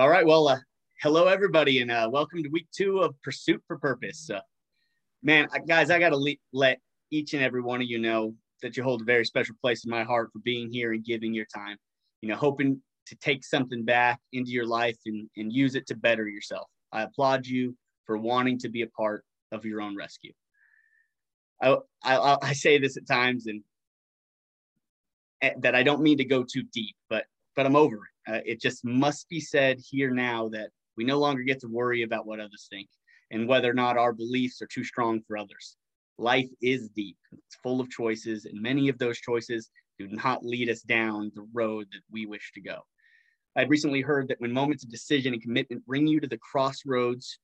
All right. Well, uh, hello, everybody, and uh, welcome to week two of Pursuit for Purpose. Uh, man, guys, I got to le- let each and every one of you know that you hold a very special place in my heart for being here and giving your time. You know, hoping to take something back into your life and, and use it to better yourself. I applaud you for wanting to be a part of your own rescue. I, I, I say this at times and eh, that I don't mean to go too deep, but but I'm over it. Uh, it just must be said here now that we no longer get to worry about what others think and whether or not our beliefs are too strong for others. Life is deep, it's full of choices, and many of those choices do not lead us down the road that we wish to go. I'd recently heard that when moments of decision and commitment bring you to the crossroads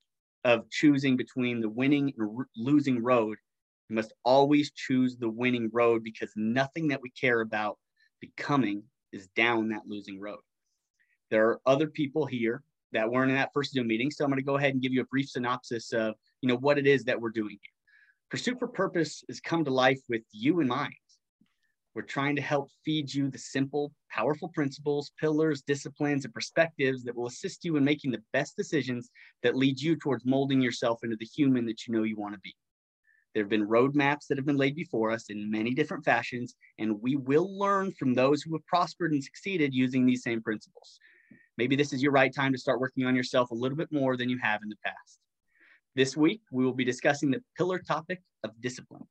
of choosing between the winning and losing road, you must always choose the winning road because nothing that we care about becoming is down that losing road. There are other people here that weren't in that first Zoom meeting, so I'm going to go ahead and give you a brief synopsis of you know what it is that we're doing here. Pursuit for Purpose has come to life with you in mind. We're trying to help feed you the simple, powerful principles, pillars, disciplines, and perspectives that will assist you in making the best decisions that lead you towards molding yourself into the human that you know you want to be. There have been roadmaps that have been laid before us in many different fashions, and we will learn from those who have prospered and succeeded using these same principles. Maybe this is your right time to start working on yourself a little bit more than you have in the past. This week, we will be discussing the pillar topic of discipline.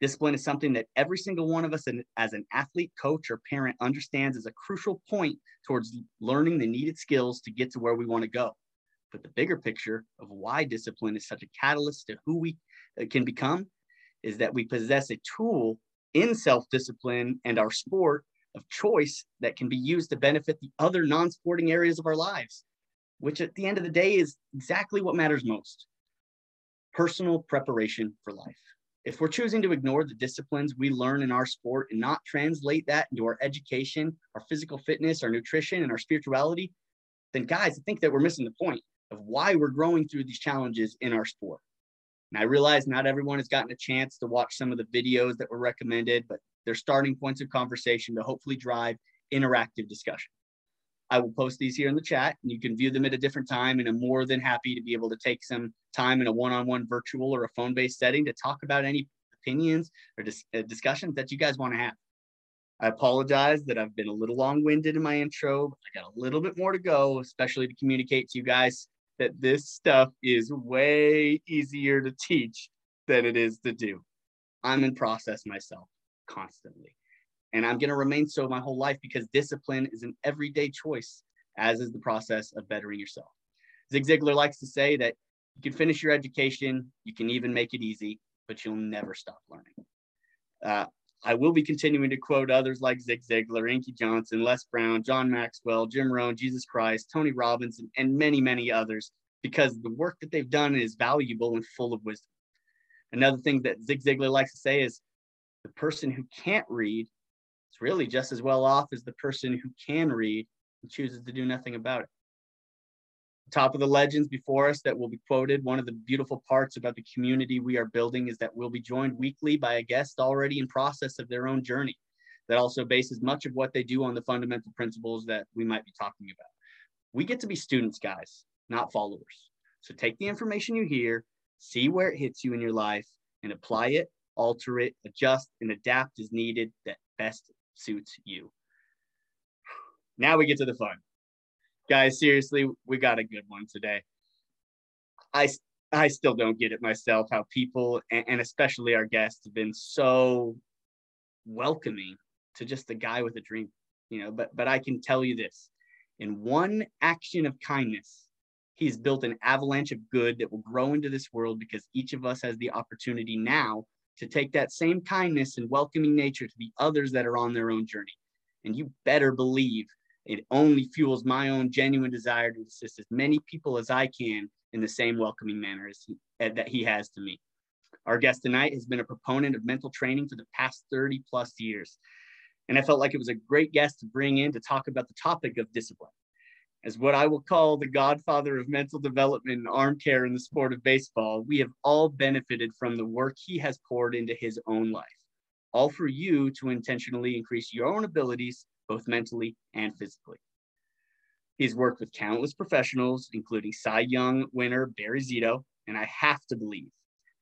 Discipline is something that every single one of us as an athlete, coach, or parent understands as a crucial point towards learning the needed skills to get to where we want to go. But the bigger picture of why discipline is such a catalyst to who we uh, can become is that we possess a tool in self discipline and our sport of choice that can be used to benefit the other non sporting areas of our lives, which at the end of the day is exactly what matters most personal preparation for life. If we're choosing to ignore the disciplines we learn in our sport and not translate that into our education, our physical fitness, our nutrition, and our spirituality, then guys, I think that we're missing the point of why we're growing through these challenges in our sport. And I realize not everyone has gotten a chance to watch some of the videos that were recommended, but they're starting points of conversation to hopefully drive interactive discussion. I will post these here in the chat and you can view them at a different time. And I'm more than happy to be able to take some time in a one on one virtual or a phone based setting to talk about any opinions or dis- uh, discussions that you guys want to have. I apologize that I've been a little long winded in my intro. I got a little bit more to go, especially to communicate to you guys that this stuff is way easier to teach than it is to do. I'm in process myself constantly. And I'm going to remain so my whole life because discipline is an everyday choice, as is the process of bettering yourself. Zig Ziglar likes to say that you can finish your education, you can even make it easy, but you'll never stop learning. Uh, I will be continuing to quote others like Zig Ziglar, Inky Johnson, Les Brown, John Maxwell, Jim Rohn, Jesus Christ, Tony Robbins, and, and many, many others because the work that they've done is valuable and full of wisdom. Another thing that Zig Ziglar likes to say is the person who can't read is really just as well off as the person who can read and chooses to do nothing about it top of the legends before us that will be quoted. One of the beautiful parts about the community we are building is that we'll be joined weekly by a guest already in process of their own journey that also bases much of what they do on the fundamental principles that we might be talking about. We get to be students, guys, not followers. So take the information you hear, see where it hits you in your life, and apply it, alter it, adjust, and adapt as needed that best suits you. Now we get to the fun guys, seriously, we got a good one today. I I still don't get it myself how people and, especially our guests have been so welcoming to just a guy with a dream, you know. But but I can tell you this: in one action of kindness, he's built an avalanche of good that will grow into this world because each of us has the opportunity now to take that same kindness and welcoming nature to the others that are on their own journey. And you better believe it only fuels my own genuine desire to assist as many people as I can in the same welcoming manner as he, uh, that he has to me. Our guest tonight has been a proponent of mental training for the past 30 plus years. And I felt like it was a great guest to bring in to talk about the topic of discipline. As what I will call the godfather of mental development and arm care in the sport of baseball, we have all benefited from the work he has poured into his own life, all for you to intentionally increase your own abilities both mentally and physically. He's worked with countless professionals, including Cy Young winner Barry Zito, and I have to believe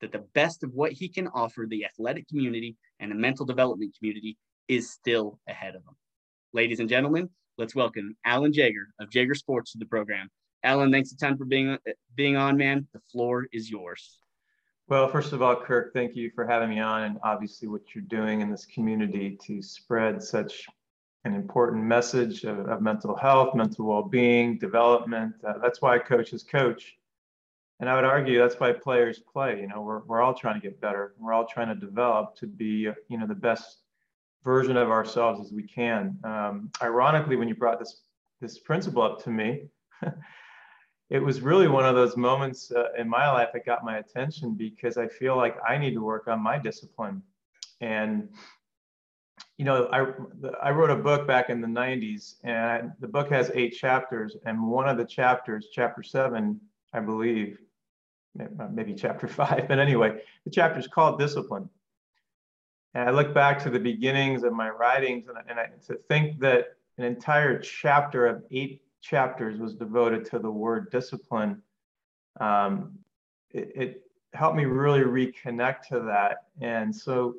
that the best of what he can offer the athletic community and the mental development community is still ahead of him. Ladies and gentlemen, let's welcome Alan Jaeger of Jaeger Sports to the program. Alan, thanks a ton for being being on, man. The floor is yours. Well, first of all, Kirk, thank you for having me on, and obviously what you're doing in this community to spread such an important message of, of mental health, mental well-being, development. Uh, that's why coaches coach, and I would argue that's why players play. You know, we're we're all trying to get better. We're all trying to develop to be, you know, the best version of ourselves as we can. Um, ironically, when you brought this this principle up to me. it was really one of those moments uh, in my life that got my attention because I feel like I need to work on my discipline. And, you know, I, I wrote a book back in the 90s, and the book has eight chapters. And one of the chapters, chapter seven, I believe, maybe chapter five, but anyway, the chapter is called Discipline. And I look back to the beginnings of my writings, and, and I, to think that an entire chapter of eight chapters was devoted to the word discipline, um, it, it helped me really reconnect to that. And so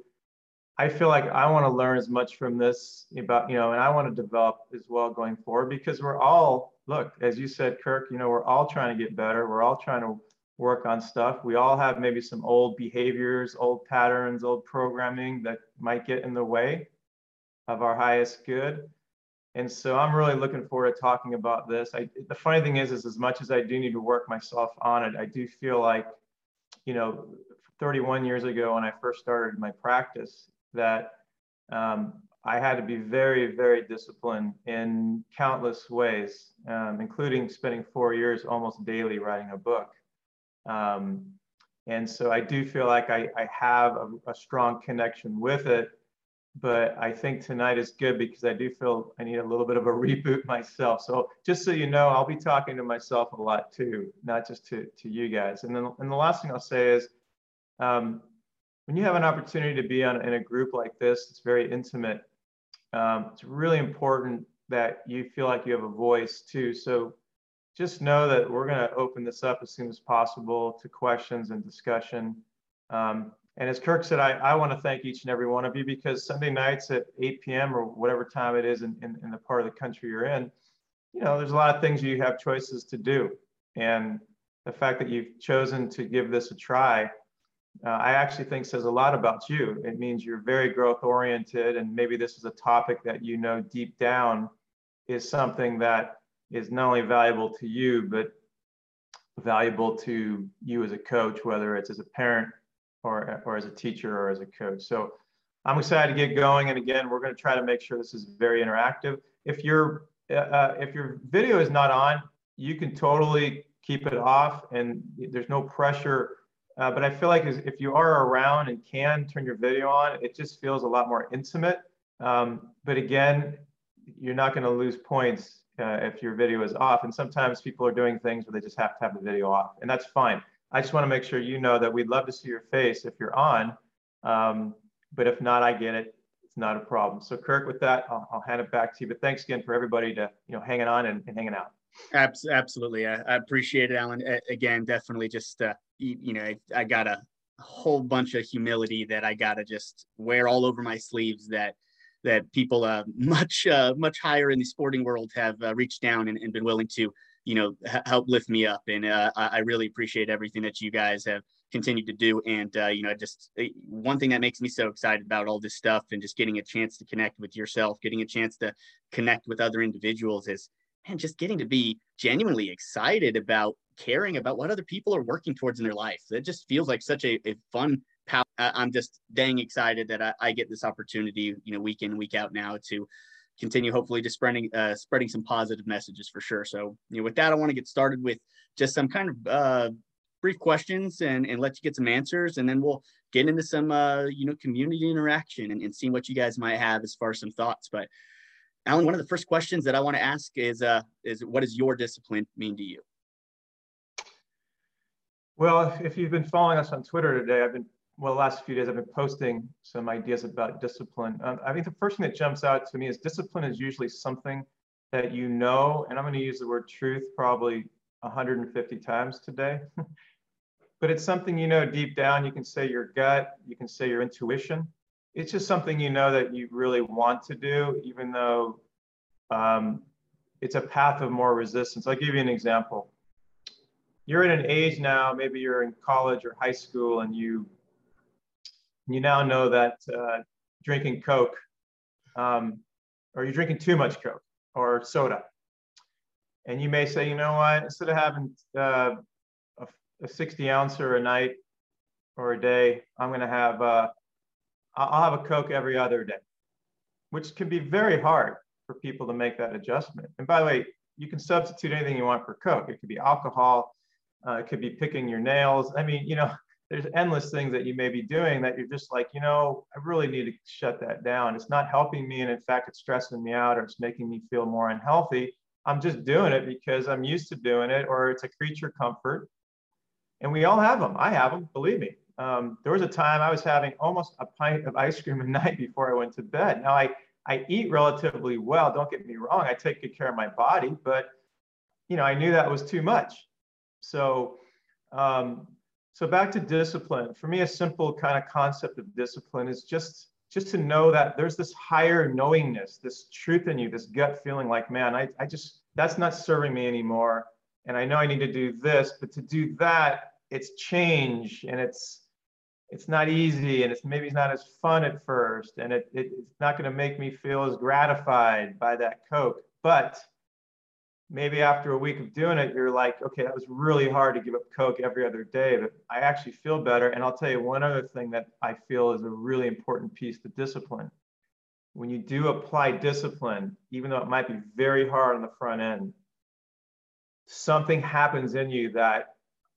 I feel like I want to learn as much from this about, you know, and I want to develop as well going forward because we're all, look, as you said, Kirk, you know, we're all trying to get better. We're all trying to work on stuff. We all have maybe some old behaviors, old patterns, old programming that might get in the way of our highest good. And so I'm really looking forward to talking about this. I, the funny thing is, is as much as I do need to work myself on it, I do feel like, you know, 31 years ago when I first started my practice, that um, I had to be very, very disciplined in countless ways, um, including spending four years almost daily writing a book. Um, and so I do feel like I, I have a, a strong connection with it but I think tonight is good because I do feel I need a little bit of a reboot myself. So just so you know, I'll be talking to myself a lot too, not just to, to you guys. And then and the last thing I'll say is um, when you have an opportunity to be on in a group like this, it's very intimate. Um, it's really important that you feel like you have a voice too. So just know that we're going to open this up as soon as possible to questions and discussion. Um, and as Kirk said, I, I want to thank each and every one of you because Sunday nights at 8 p.m. or whatever time it is in, in, in, the part of the country you're in, you know, there's a lot of things you have choices to do. And the fact that you've chosen to give this a try, uh, I actually think says a lot about you. It means you're very growth oriented. And maybe this is a topic that you know deep down is something that is not only valuable to you, but valuable to you as a coach, whether it's as a parent or, or as a teacher or as a coach. So I'm excited to get going. And again, we're going to try to make sure this is very interactive. If your uh, uh, if your video is not on, you can totally keep it off, and there's no pressure. Uh, but I feel like if you are around and can turn your video on, it just feels a lot more intimate. Um, but again, you're not going to lose points uh, if your video is off. And sometimes people are doing things where they just have to have the video off, and that's fine. I just want to make sure you know that we'd love to see your face if you're on. Um, but if not, I get it. It's not a problem. So Kirk, with that, I'll, I'll, hand it back to you. But thanks again for everybody to, you know, hanging on and, and hanging out. Absolutely. I, appreciate it, Alan. Again, definitely just, uh, you, you, know, I, I got a whole bunch of humility that I got to just wear all over my sleeves that, that people uh, much, uh, much higher in the sporting world have uh, reached down and, and been willing to you know help lift me up. And uh, I, really appreciate everything that you guys have continued to do. And uh, you know just uh, one thing that makes me so excited about all this stuff and just getting a chance to connect with yourself getting a chance to connect with other individuals is and just getting to be genuinely excited about caring about what other people are working towards in their life. That just feels like such a, a fun i'm just dang excited that I, I get this opportunity you know week in week out now to continue hopefully just spreading uh, spreading some positive messages for sure. So you know, with that, I want to get started with just some kind of uh, brief questions and, and let you get some answers, and then we'll get into some uh, you know community interaction and, and see what you guys might have as far as some thoughts. But Alan, one of the first questions that I want to ask is uh, is what does your discipline mean to you? Well, if you've been following us on Twitter today, I've been well, the last few days I've been posting some ideas about discipline. Um, I think the first thing that jumps out to me is discipline is usually something that you know, and I'm going to use the word truth probably 150 times today. but it's something you know deep down. You can say your gut, you can say your intuition. It's just something you know that you really want to do, even though um, it's a path of more resistance. I'll give you an example. You're in an age now, maybe you're in college or high school, and you you now know that uh, drinking Coke, um, or you're drinking too much Coke or soda, and you may say, you know what, instead of having uh, a, a 60 ouncer a night or a day, I'm going to have uh, I'll have a Coke every other day, which can be very hard for people to make that adjustment. And by the way, you can substitute anything you want for Coke. It could be alcohol, uh, it could be picking your nails. I mean, you know, there's endless things that you may be doing that you're just like, you know, I really need to shut that down. It's not helping me. And in fact, it's stressing me out or it's making me feel more unhealthy. I'm just doing it because I'm used to doing it or it's a creature comfort. And we all have them. I have them, believe me. Um, there was a time I was having almost a pint of ice cream a night before I went to bed. Now I I eat relatively well. Don't get me wrong. I take good care of my body, but you know, I knew that was too much. So, um, so back to discipline. For me, a simple kind of concept of discipline is just just to know that there's this higher knowingness, this truth in you, this gut feeling like, man, I, I just that's not serving me anymore. And I know I need to do this, but to do that, it's change and it's it's not easy and it's maybe not as fun at first and it, it it's not going to make me feel as gratified by that coke but maybe after a week of doing it you're like okay that was really hard to give up coke every other day but i actually feel better and i'll tell you one other thing that i feel is a really important piece to discipline when you do apply discipline even though it might be very hard on the front end something happens in you that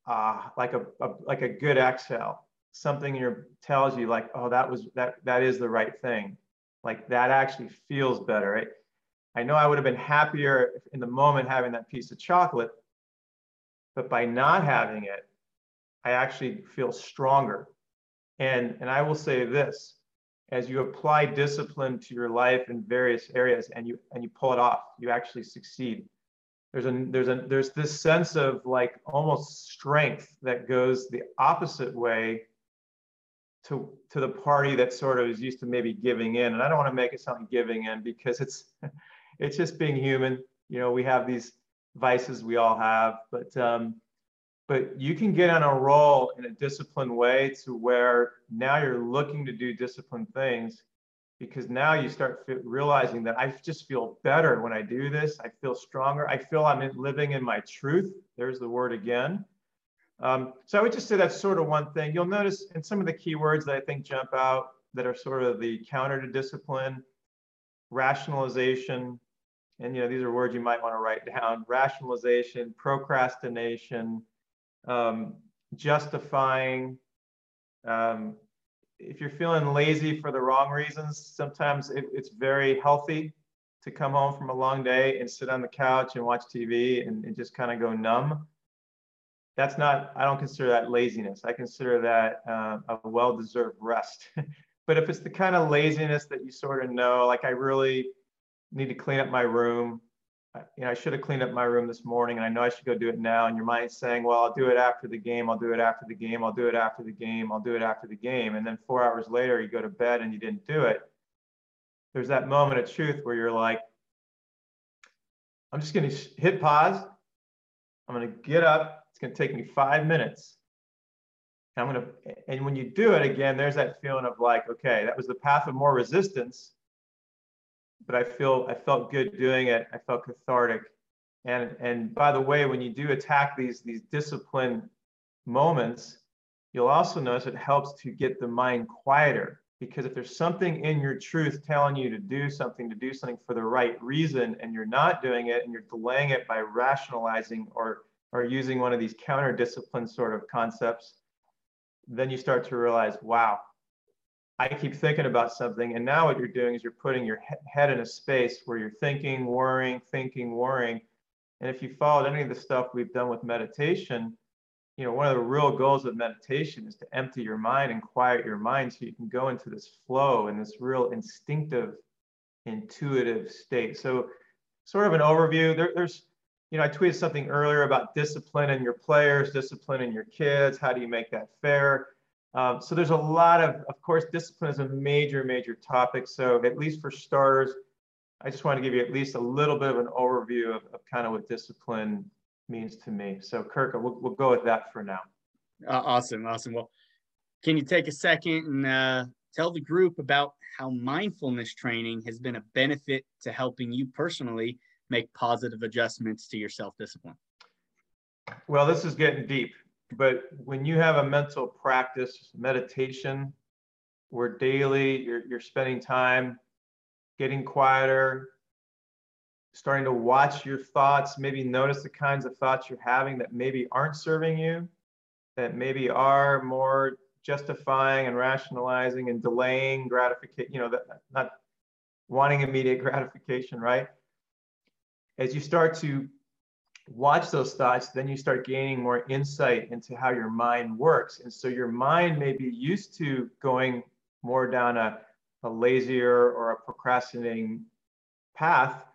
uh, like a, a like a good exhale something in your tells you like, oh, that was that that is the right thing. Like that actually feels better. Right? I know I would have been happier in the moment having that piece of chocolate, but by not having it, I actually feel stronger. And and I will say this, as you apply discipline to your life in various areas and you and you pull it off, you actually succeed. There's a there's a there's this sense of like almost strength that goes the opposite way to to the party that sort of is used to maybe giving in and i don't want to make it sound like giving in because it's it's just being human you know we have these vices we all have but um but you can get on a roll in a disciplined way to where now you're looking to do disciplined things because now you start realizing that I just feel better when I do this. I feel stronger. I feel I'm living in my truth. There's the word again. Um, so I would just say that's sort of one thing. You'll notice in some of the keywords that I think jump out that are sort of the counter to discipline, rationalization, and you know these are words you might want to write down: rationalization, procrastination, um, justifying. Um, if you're feeling lazy for the wrong reasons, sometimes it, it's very healthy to come home from a long day and sit on the couch and watch TV and, and just kind of go numb that's not, I don't consider that laziness. I consider that uh, a well deserved rest. but if it's the kind of laziness that you sort of know, like I really need to clean up my room, you know, I should have cleaned up my room this morning and I know I should go do it now. And your mind's saying, well, I'll do it after the game. I'll do it after the game. I'll do it after the game. I'll do it after the game. And then four hours later, you go to bed and you didn't do it. There's that moment of truth where you're like, I'm just going to hit pause. I'm going to get up It's going to take me five minutes. I'm going to, and when you do it again, there's that feeling of like, okay, that was the path of more resistance, but I feel, I felt good doing it. I felt cathartic. And, and by the way, when you do attack these, these discipline moments, you'll also notice it helps to get the mind quieter because if there's something in your truth telling you to do something, to do something for the right reason, and you're not doing it and you're delaying it by rationalizing or or using one of these counter discipline sort of concepts, then you start to realize, wow, I keep thinking about something. And now what you're doing is you're putting your head in a space where you're thinking, worrying, thinking, worrying. And if you followed any of the stuff we've done with meditation, you know, one of the real goals of meditation is to empty your mind and quiet your mind so you can go into this flow and this real instinctive, intuitive state. So sort of an overview. There, there's, you know, I tweeted something earlier about discipline in your players, discipline in your kids. How do you make that fair? Um, so there's a lot of, of course, discipline is a major, major topic. So at least for starters, I just want to give you at least a little bit of an overview of, of kind of what discipline means to me. So Kirk, we'll, we'll go with that for now. Uh, awesome, awesome. Well, can you take a second and uh, tell the group about how mindfulness training has been a benefit to helping you personally make positive adjustments to your self-discipline? Well, this is getting deep, but when you have a mental practice, meditation, where daily you're, you're spending time getting quieter, starting to watch your thoughts, maybe notice the kinds of thoughts you're having that maybe aren't serving you, that maybe are more justifying and rationalizing and delaying gratification, you know, that, not wanting immediate gratification, right? As you start to watch those thoughts, then you start gaining more insight into how your mind works. And so your mind may be used to going more down a, a lazier or a procrastinating path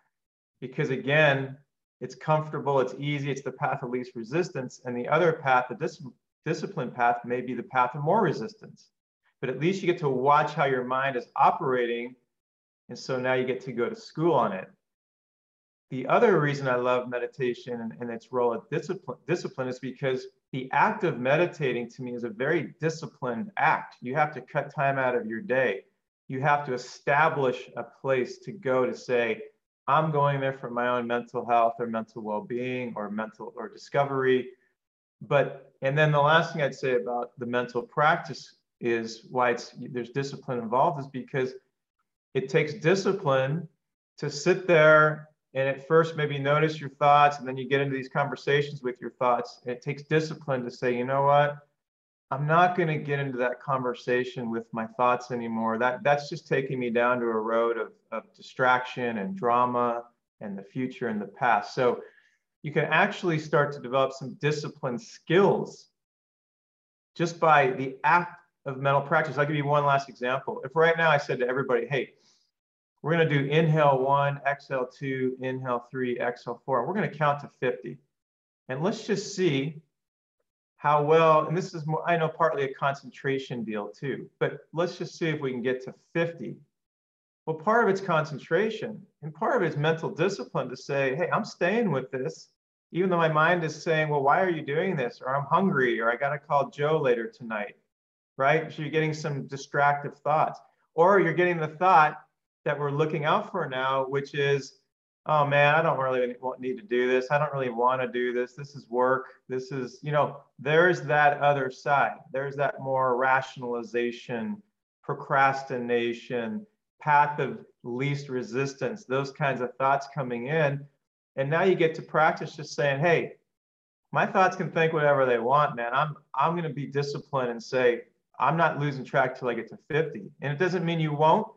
because again, it's comfortable, it's easy, it's the path of least resistance. And the other path, the dis- discipline path, may be the path of more resistance. But at least you get to watch how your mind is operating. And so now you get to go to school on it. The other reason I love meditation and, and its role of discipline, discipline is because the act of meditating to me is a very disciplined act. You have to cut time out of your day. You have to establish a place to go to say, I'm going there for my own mental health or mental well-being or mental or discovery. But and then the last thing I'd say about the mental practice is why it's there's discipline involved is because it takes discipline to sit there and at first maybe notice your thoughts and then you get into these conversations with your thoughts. And it takes discipline to say, you know what? I'm not going to get into that conversation with my thoughts anymore. That that's just taking me down to a road of, of distraction and drama and the future and the past. So you can actually start to develop some discipline skills just by the act of mental practice. I'll give you one last example. If right now I said to everybody, hey, we're going to do inhale one, exhale two, inhale three, exhale four, we're going to count to 50. And let's just see how well, and this is more, I know partly a concentration deal too, but let's just see if we can get to 50. Well, part of it's concentration and part of it's mental discipline to say, hey, I'm staying with this, even though my mind is saying, well, why are you doing this? Or I'm hungry, or I got to call Joe later tonight, right? So you're getting some distractive thoughts. Or you're getting the thought that we're looking out for now, which is, oh man, I don't really need to do this. I don't really want to do this. This is work. This is, you know, there's that other side. There's that more rationalization, procrastination, path of least resistance, those kinds of thoughts coming in. And now you get to practice just saying, hey, my thoughts can think whatever they want, man. I'm I'm going to be disciplined and say, I'm not losing track till I get to 50. And it doesn't mean you won't.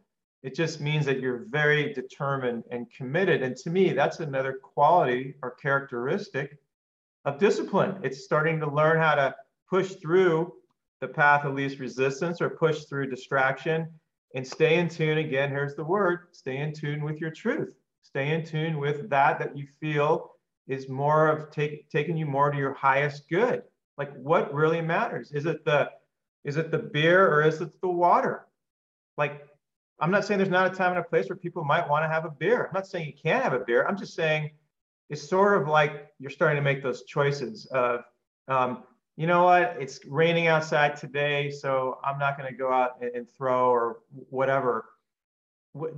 It just means that you're very determined and committed. And to me, that's another quality or characteristic of discipline. It's starting to learn how to push through the path of least resistance or push through distraction and stay in tune. Again, here's the word stay in tune with your truth. Stay in tune with that that you feel is more of take, taking you more to your highest good. Like what really matters? Is it the is it the beer or is it the water? Like I'm not saying there's not a time and a place where people might want to have a beer. I'm not saying you can't have a beer. I'm just saying it's sort of like you're starting to make those choices of, um, you know what, it's raining outside today, so I'm not going to go out and, and, throw or whatever.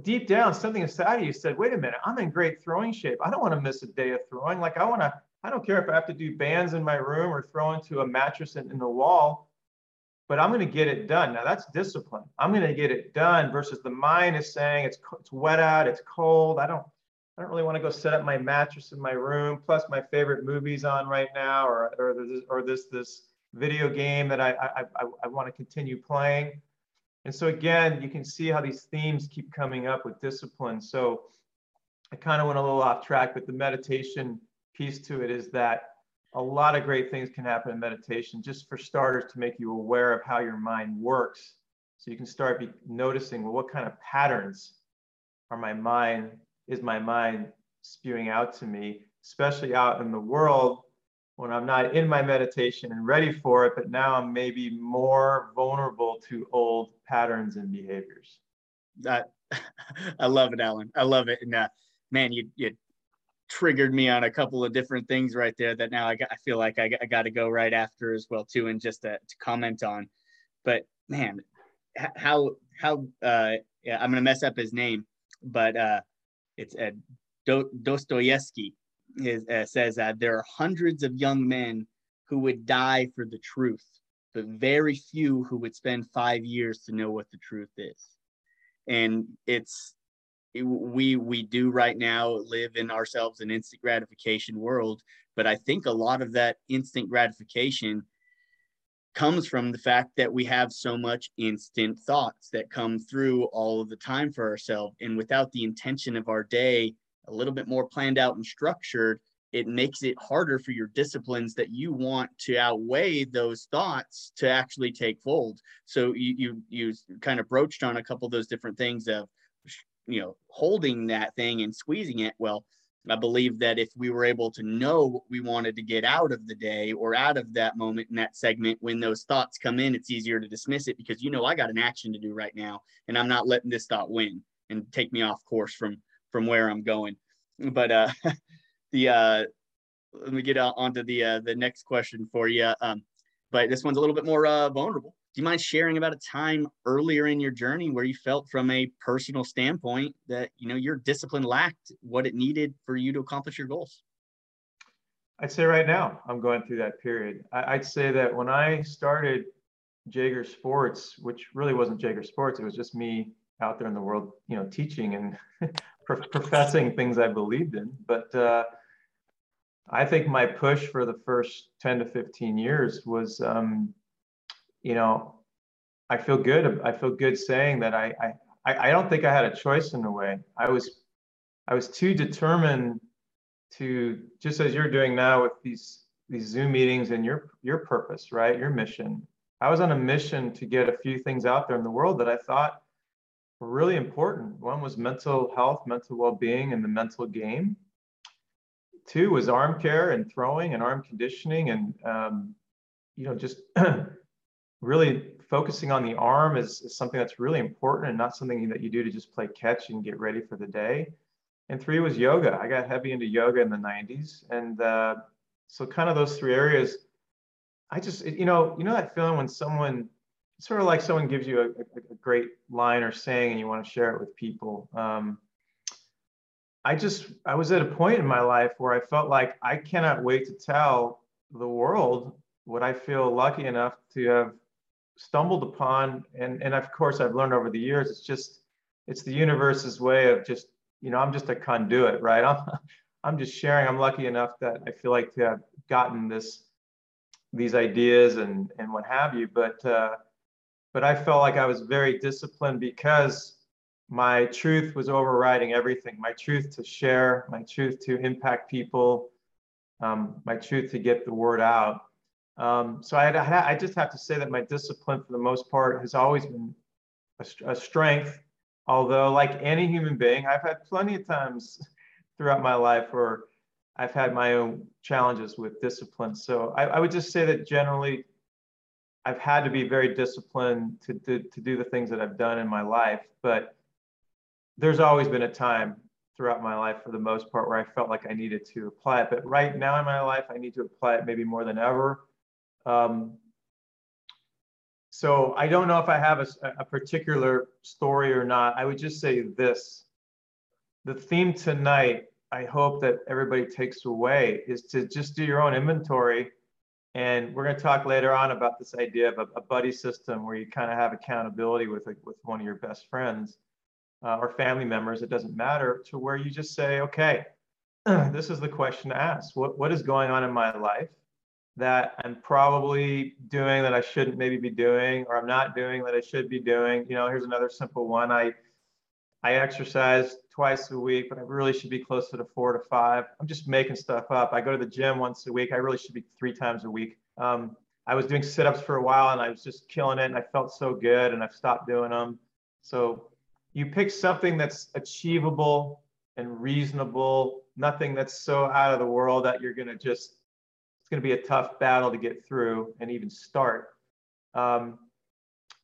Deep down, something inside of you said, wait a minute, I'm in great throwing shape. I don't want to miss a day of throwing. Like I want to, I don't care if I have to do bands in my room or throw into a mattress in, in the wall but I'm going to get it done. Now that's discipline. I'm going to get it done versus the mind is saying it's it's wet out, it's cold. I don't I don't really want to go set up my mattress in my room. Plus my favorite movies on right now, or or this or this this video game that I I I, I want to continue playing. And so again, you can see how these themes keep coming up with discipline. So I kind of went a little off track, but the meditation piece to it is that a lot of great things can happen in meditation, just for starters, to make you aware of how your mind works. So you can start be noticing, well, what kind of patterns are my mind, is my mind spewing out to me, especially out in the world when I'm not in my meditation and ready for it, but now I'm maybe more vulnerable to old patterns and behaviors. That I love it, Alan. I love it. And uh, man, you you triggered me on a couple of different things right there that now I, got, I feel like I, I got to go right after as well too, and just to, to comment on. But man, how how uh, yeah, I'm gonna mess up his name, but uh, it's uh, Do- Dostoevsky is, uh, says that there are hundreds of young men who would die for the truth, but very few who would spend five years to know what the truth is. And it's we we do right now live in ourselves an instant gratification world but i think a lot of that instant gratification comes from the fact that we have so much instant thoughts that come through all of the time for ourselves and without the intention of our day a little bit more planned out and structured, it makes it harder for your disciplines that you want to outweigh those thoughts to actually take fold. So you you you kind of broached on a couple of those different things of you know holding that thing and squeezing it. Well, I believe that if we were able to know what we wanted to get out of the day or out of that moment in that segment, when those thoughts come in, it's easier to dismiss it because you know I got an action to do right now, and I'm not letting this thought win and take me off course from from where I'm going. But uh, the uh, let me get on to the uh, the next question for you. Um, but this one's a little bit more uh, vulnerable. Do you mind sharing about a time earlier in your journey where you felt, from a personal standpoint, that you know your discipline lacked what it needed for you to accomplish your goals? I'd say right now I'm going through that period. I, would say that when I started Jaeger Sports, which really wasn't Jaeger Sports, it was just me out there in the world, you know, teaching and professing things I believed in. But uh, I think my push for the first 10 to 15 years was, um, you know, I feel good. I feel good saying that I, I, I don't think I had a choice in a way. I was, I was too determined to just as you're doing now with these these Zoom meetings and your your purpose, right? Your mission. I was on a mission to get a few things out there in the world that I thought were really important. One was mental health, mental well-being, and the mental game. Two was arm care and throwing and arm conditioning, and um, you know just really focusing on the arm is, is, something that's really important and not something that you do to just play catch and get ready for the day. And three was yoga. I got heavy into yoga in the 90s, and uh, so kind of those three areas. I just you know you know that feeling when someone sort of like someone gives you a, a, great line or saying and you want to share it with people. Um, I just, I was at a point in my life where I felt like I cannot wait to tell the world what I feel lucky enough to have stumbled upon. And, and of course, I've learned over the years, it's just, it's the universe's way of just, you know, I'm just a conduit, right? I'm, I'm just sharing. I'm lucky enough that I feel like to have gotten this, these ideas and, and what have you. But, uh, but I felt like I was very disciplined because my truth was overriding everything. My truth to share, my truth to impact people, um, my truth to get the word out. Um, so I, I, just have to say that my discipline, for the most part, has always been a, a strength. Although, like any human being, I've had plenty of times throughout my life where I've had my own challenges with discipline. So I, I would just say that generally, I've had to be very disciplined to, to, to do the things that I've done in my life, but there's always been a time throughout my life for the most part where I felt like I needed to apply it. But right now in my life, I need to apply it maybe more than ever. Um, so I don't know if I have a, a particular story or not. I would just say this. The theme tonight, I hope that everybody takes away is to just do your own inventory and we're going to talk later on about this idea of a, a buddy system where you kind of have accountability with, a, with one of your best friends uh, or family members, it doesn't matter, to where you just say, okay, this is the question to ask. What, what is going on in my life that I'm probably doing that I shouldn't maybe be doing, or I'm not doing that I should be doing? You know, here's another simple one. I, I exercise twice a week, but I really should be closer to four to five. I'm just making stuff up. I go to the gym once a week. I really should be three times a week. Um, I was doing sit ups for a while and I was just killing it and I felt so good and I've stopped doing them. So you pick something that's achievable and reasonable nothing that's so out of the world that you're to just going to be a tough battle to get through and even start um,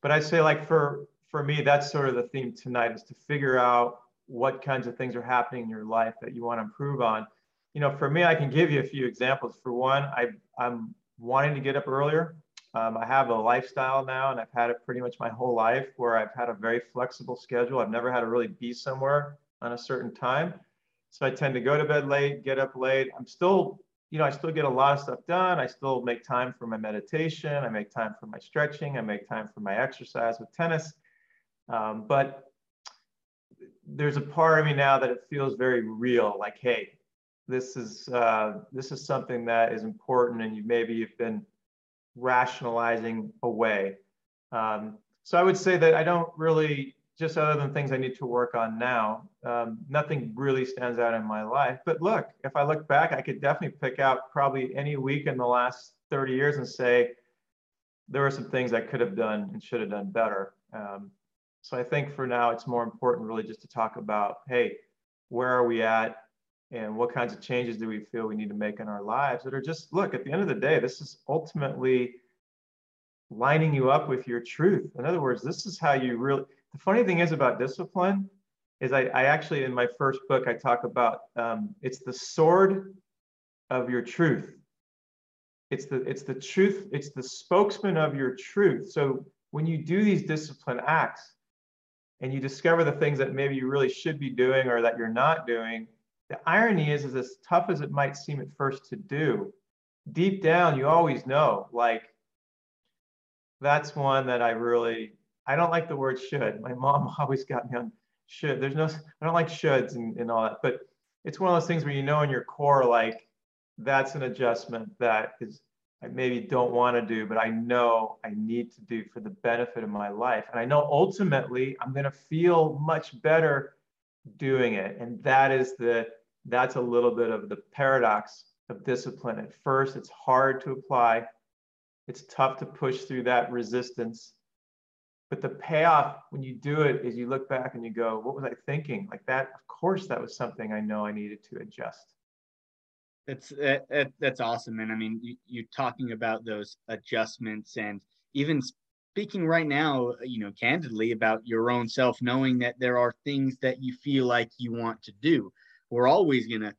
but i say like for for me that's sort of the theme tonight is to figure out what kinds of things are happening in your life that you want to improve on you know for me i can give you a few examples for one I, i'm wanting to get up earlier um, I have a lifestyle now, and I've had it pretty much my whole life where I've had a very flexible schedule. I've never had to really be somewhere on a certain time. So I tend to go to bed late, get up late. I'm still, you know, I still get a lot of stuff done. I still make time for my meditation. I make time for my stretching. I make time for my exercise with tennis. Um, but there's a part of me now that it feels very real. Like, hey, this is uh, this is something that is important, and you maybe you've been rationalizing away. Um, so I would say that I don't really, just other than things I need to work on now, um, nothing really stands out in my life. But look, if I look back, I could definitely pick out probably any week in the last 30 years and say there were some things I could have done and should have done better. Um, so I think for now, it's more important really just to talk about, hey, where are we at? and what kinds of changes do we feel we need to make in our lives that are just look at the end of the day this is ultimately lining you up with your truth in other words this is how you really the funny thing is about discipline is i, I actually in my first book i talk about um, it's the sword of your truth. It's the it's the truth it's the spokesman of your truth. So when you do these discipline acts and you discover the things that maybe you really should be doing or that you're not doing the irony is, is as tough as it might seem at first to do, deep down, you always know, like, that's one that I really, I don't like the word should. My mom always got me on should. There's no, I don't like shoulds and, and all that, but it's one of those things where you know in your core, like, that's an adjustment that is, I maybe don't want to do, but I know I need to do for the benefit of my life. And I know ultimately I'm going to feel much better doing it. And that is the that's a little bit of the paradox of discipline. At first, it's hard to apply, it's tough to push through that resistance. But the payoff when you do it is you look back and you go, What was I thinking? Like that, of course, that was something I know I needed to adjust. That's that, that's awesome, and I mean, you, you talking about those adjustments, and even speaking right now, you know, candidly about your own self, knowing that there are things that you feel like you want to do we're always to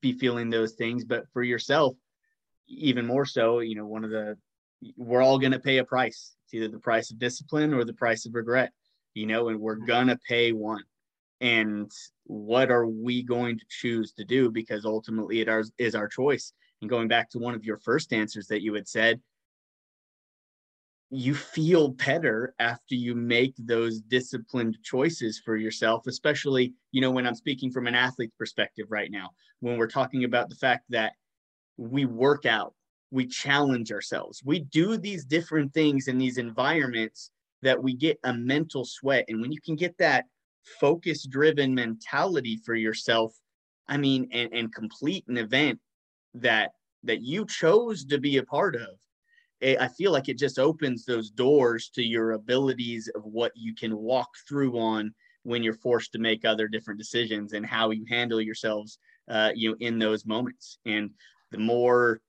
be feeling those things but for yourself even more so you know one of the we're all to pay a price either the price of discipline or the price of regret you know and we're mm-hmm. going to pay one. And what are we going to choose to do? Because ultimately it is our choice. And going back to one of your first answers that you had said you feel better after you make those disciplined choices for yourself especially you know when i'm speaking from an athlete's perspective right now when we're talking about the fact that we work out we challenge ourselves we do these different things in these environments that we get a mental sweat and when you can get that focus driven mentality for yourself i mean and, and complete an event that that you chose to be a part of I feel like it just opens those doors to your abilities of what you can walk through on when you're forced to make other different decisions and how you handle yourselves, uh, you know, in those moments. And the more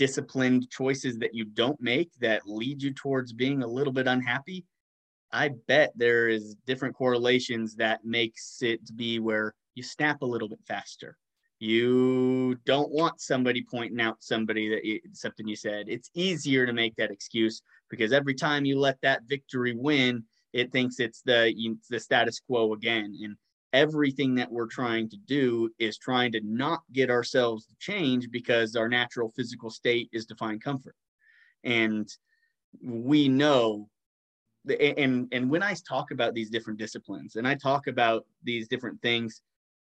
disciplined choices that you don't make that lead you towards being a little bit unhappy, I bet there is different correlations that makes it be where you snap a little bit faster. You don't want somebody pointing out somebody that you, something you said. It's easier to make that excuse because every time you let that victory win it thinks it's the you, the status quo again. And everything that we're trying to do is trying to not get ourselves to change because our natural physical state is to find comfort and we know and and when i talk about these different disciplines and i talk about these different things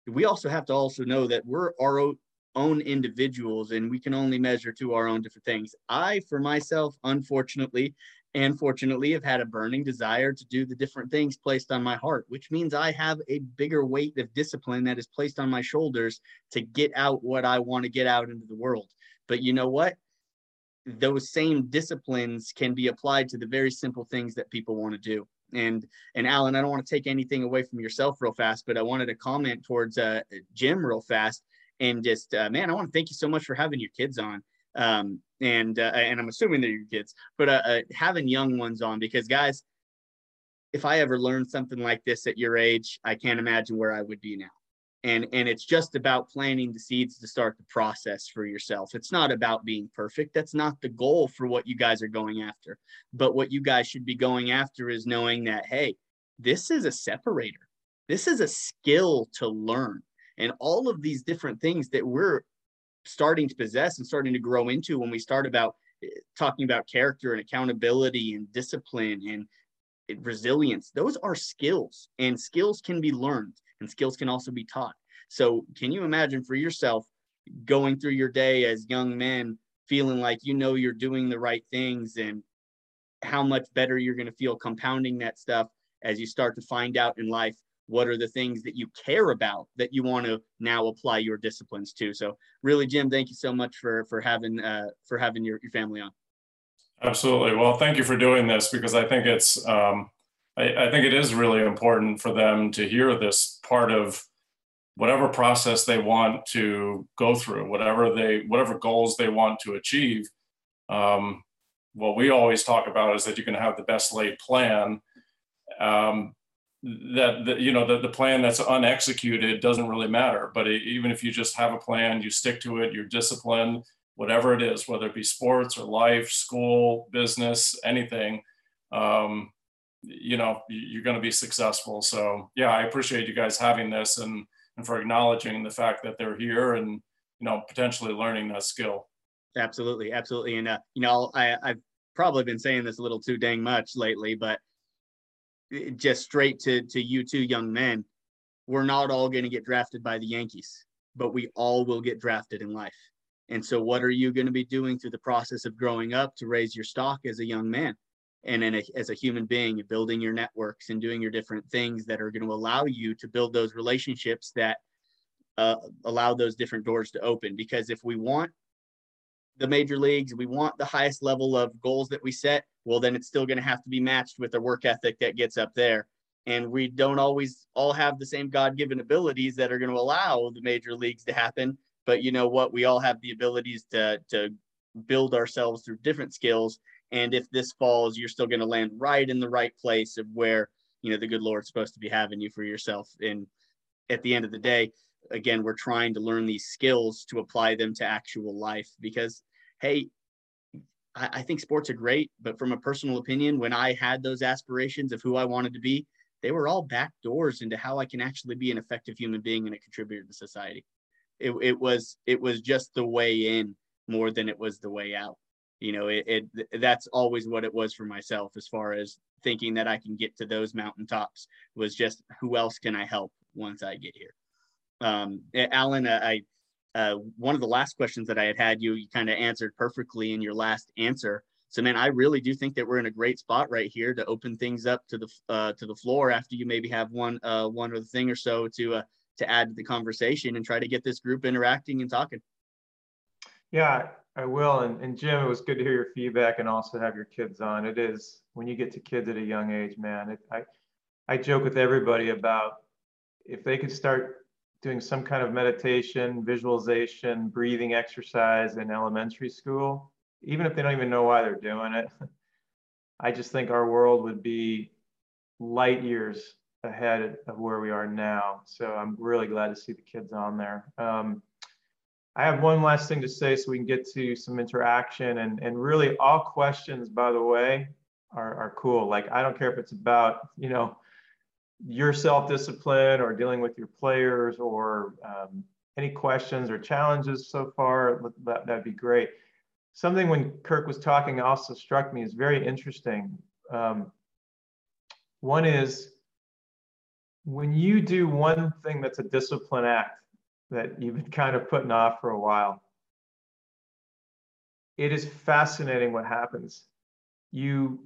we also have to also know that we're our own individuals and we can only measure to our own different things. I, for myself, unfortunately, and fortunately, have had a burning desire to do the different things placed on my heart, which means I have a bigger weight of discipline that is placed on my shoulders to get out what I want to get out into the world. But you know what? Those same disciplines can be applied to the very simple things that people want to do. And and Alan, I don't want to take anything away from yourself real fast, but I wanted to comment towards uh, Jim real fast and just uh, man, I want to thank you so much for having your kids on. Um, and uh, and I'm assuming they're your kids, but uh, uh, having young ones on because guys, if I ever learned something like this at your age, I can't imagine where I would be now. And and it's just about planting the seeds to start the process for yourself. It's not about being perfect. That's not the goal for what you guys are going after. But what you guys should be going after is knowing that hey this is a separator. This is a skill to learn. And all of these different things that we're starting to possess and starting to grow into when we start about eh, talking about character and accountability and discipline and eh, resilience those are skills and skills can be learned and skills can also be taught. So, can you imagine for yourself going through your day as young men, feeling like you know you're doing the right things and how much better you're going to feel compounding that stuff as you start to find out in life what are the things that you care about that you want to now apply your disciplines to so really jim thank you so much for for having uh for having your, your family on absolutely well thank you for doing this because i think it's um I, I think it is really important for them to hear this part of whatever process they want to go through, whatever they whatever goals they want to achieve. Um, what we always talk about is that you can have the best laid plan. Um, that, you know the, the plan that's unexecuted doesn't really matter. But it, even if you just have a plan, you stick to it, you're disciplined, whatever it is, whether it be sports or life, school, business, anything. Um, you know you're going to be successful so yeah i appreciate you guys having this and and for acknowledging the fact that they're here and you know potentially learning that skill absolutely absolutely and uh, you know i i've probably been saying this a little too dang much lately but just straight to to you two young men we're not all going to get drafted by the yankees but we all will get drafted in life. And so what are you going to be doing through the process of growing up to raise your stock as a young man and a, as a human being building your networks and doing your different things that are going to allow you to build those relationships that uh, allow those different doors to open? Because if we want the major leagues we want the highest level of goals that we set well then it's still going to have to be matched with the work ethic that gets up there. And we don't always all have the same god-given abilities that are going to allow the major leagues to happen. But you know what? We all have the abilities to to build ourselves through different skills. And if this falls, you're still going to land right in the right place of where, you know, the good Lord's supposed to be having you for yourself. And at the end of the day, again, we're trying to learn these skills to apply them to actual life because, hey, I, I think sports are great, but from a personal opinion, when I had those aspirations of who I wanted to be, they were all back doors into how I can actually be an effective human being and a contributor to society. It, it was it was just the way in more than it was the way out you know it, it that's always what it was for myself as far as thinking that i can get to those mountaintops was just who else can i help once i get here um, alan uh, i uh, one of the last questions that i had had you you kind of answered perfectly in your last answer so man i really do think that we're in a great spot right here to open things up to the uh, to the floor after you maybe have one uh, one other thing or so to uh, to add to the conversation and try to get this group interacting and talking yeah I will. And, and Jim, it was good to hear your feedback and also have your kids on. It is when you get to kids at a young age, man. It, I, I joke with everybody about if they could start doing some kind of meditation, visualization, breathing exercise in elementary school, even if they don't even know why they're doing it, I just think our world would be light years ahead of where we are now. So I'm really glad to see the kids on there. Um, I have one last thing to say so we can get to some interaction and, and really all questions, by the way, are, are cool. Like, I don't care if it's about, you know, your self-discipline or dealing with your players or um, any questions or challenges so far, that, that'd be great. Something when Kirk was talking also struck me as very interesting. Um, one is when you do one thing that's a discipline act, that you've been kind of putting off for a while. It is fascinating what happens. You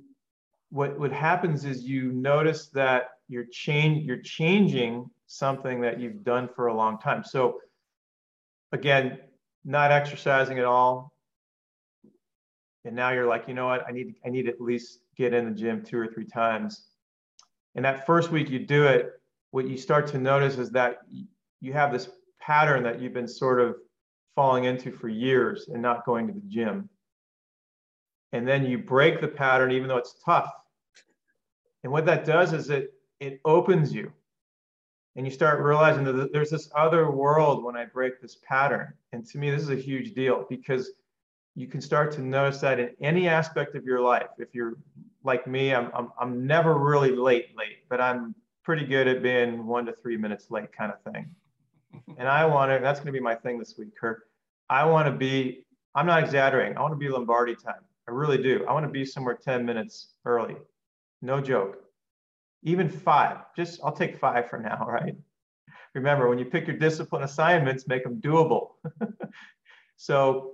what what happens is you notice that you're change you're changing something that you've done for a long time. So again, not exercising at all. And now you're like, you know what? I need I need at least get in the gym two or three times. And that first week you do it, what you start to notice is that you have this pattern that you've been sort of falling into for years and not going to the gym. And then you break the pattern, even though it's tough. And what that does is it it opens you and you start realizing that there's this other world when I break this pattern. And to me, this is a huge deal because you can start to notice that in any aspect of your life. If you're like me, I'm, I'm, I'm never really late, late, but I'm pretty good at being one to three minutes late kind of thing. And I want to, that's going to be my thing this week, Kirk. I want to be, I'm not exaggerating. I want to be Lombardi time. I really do. I want to be somewhere 10 minutes early. No joke even five. Just I'll take five for now, right? Remember, when you pick your discipline assignments, make them doable. so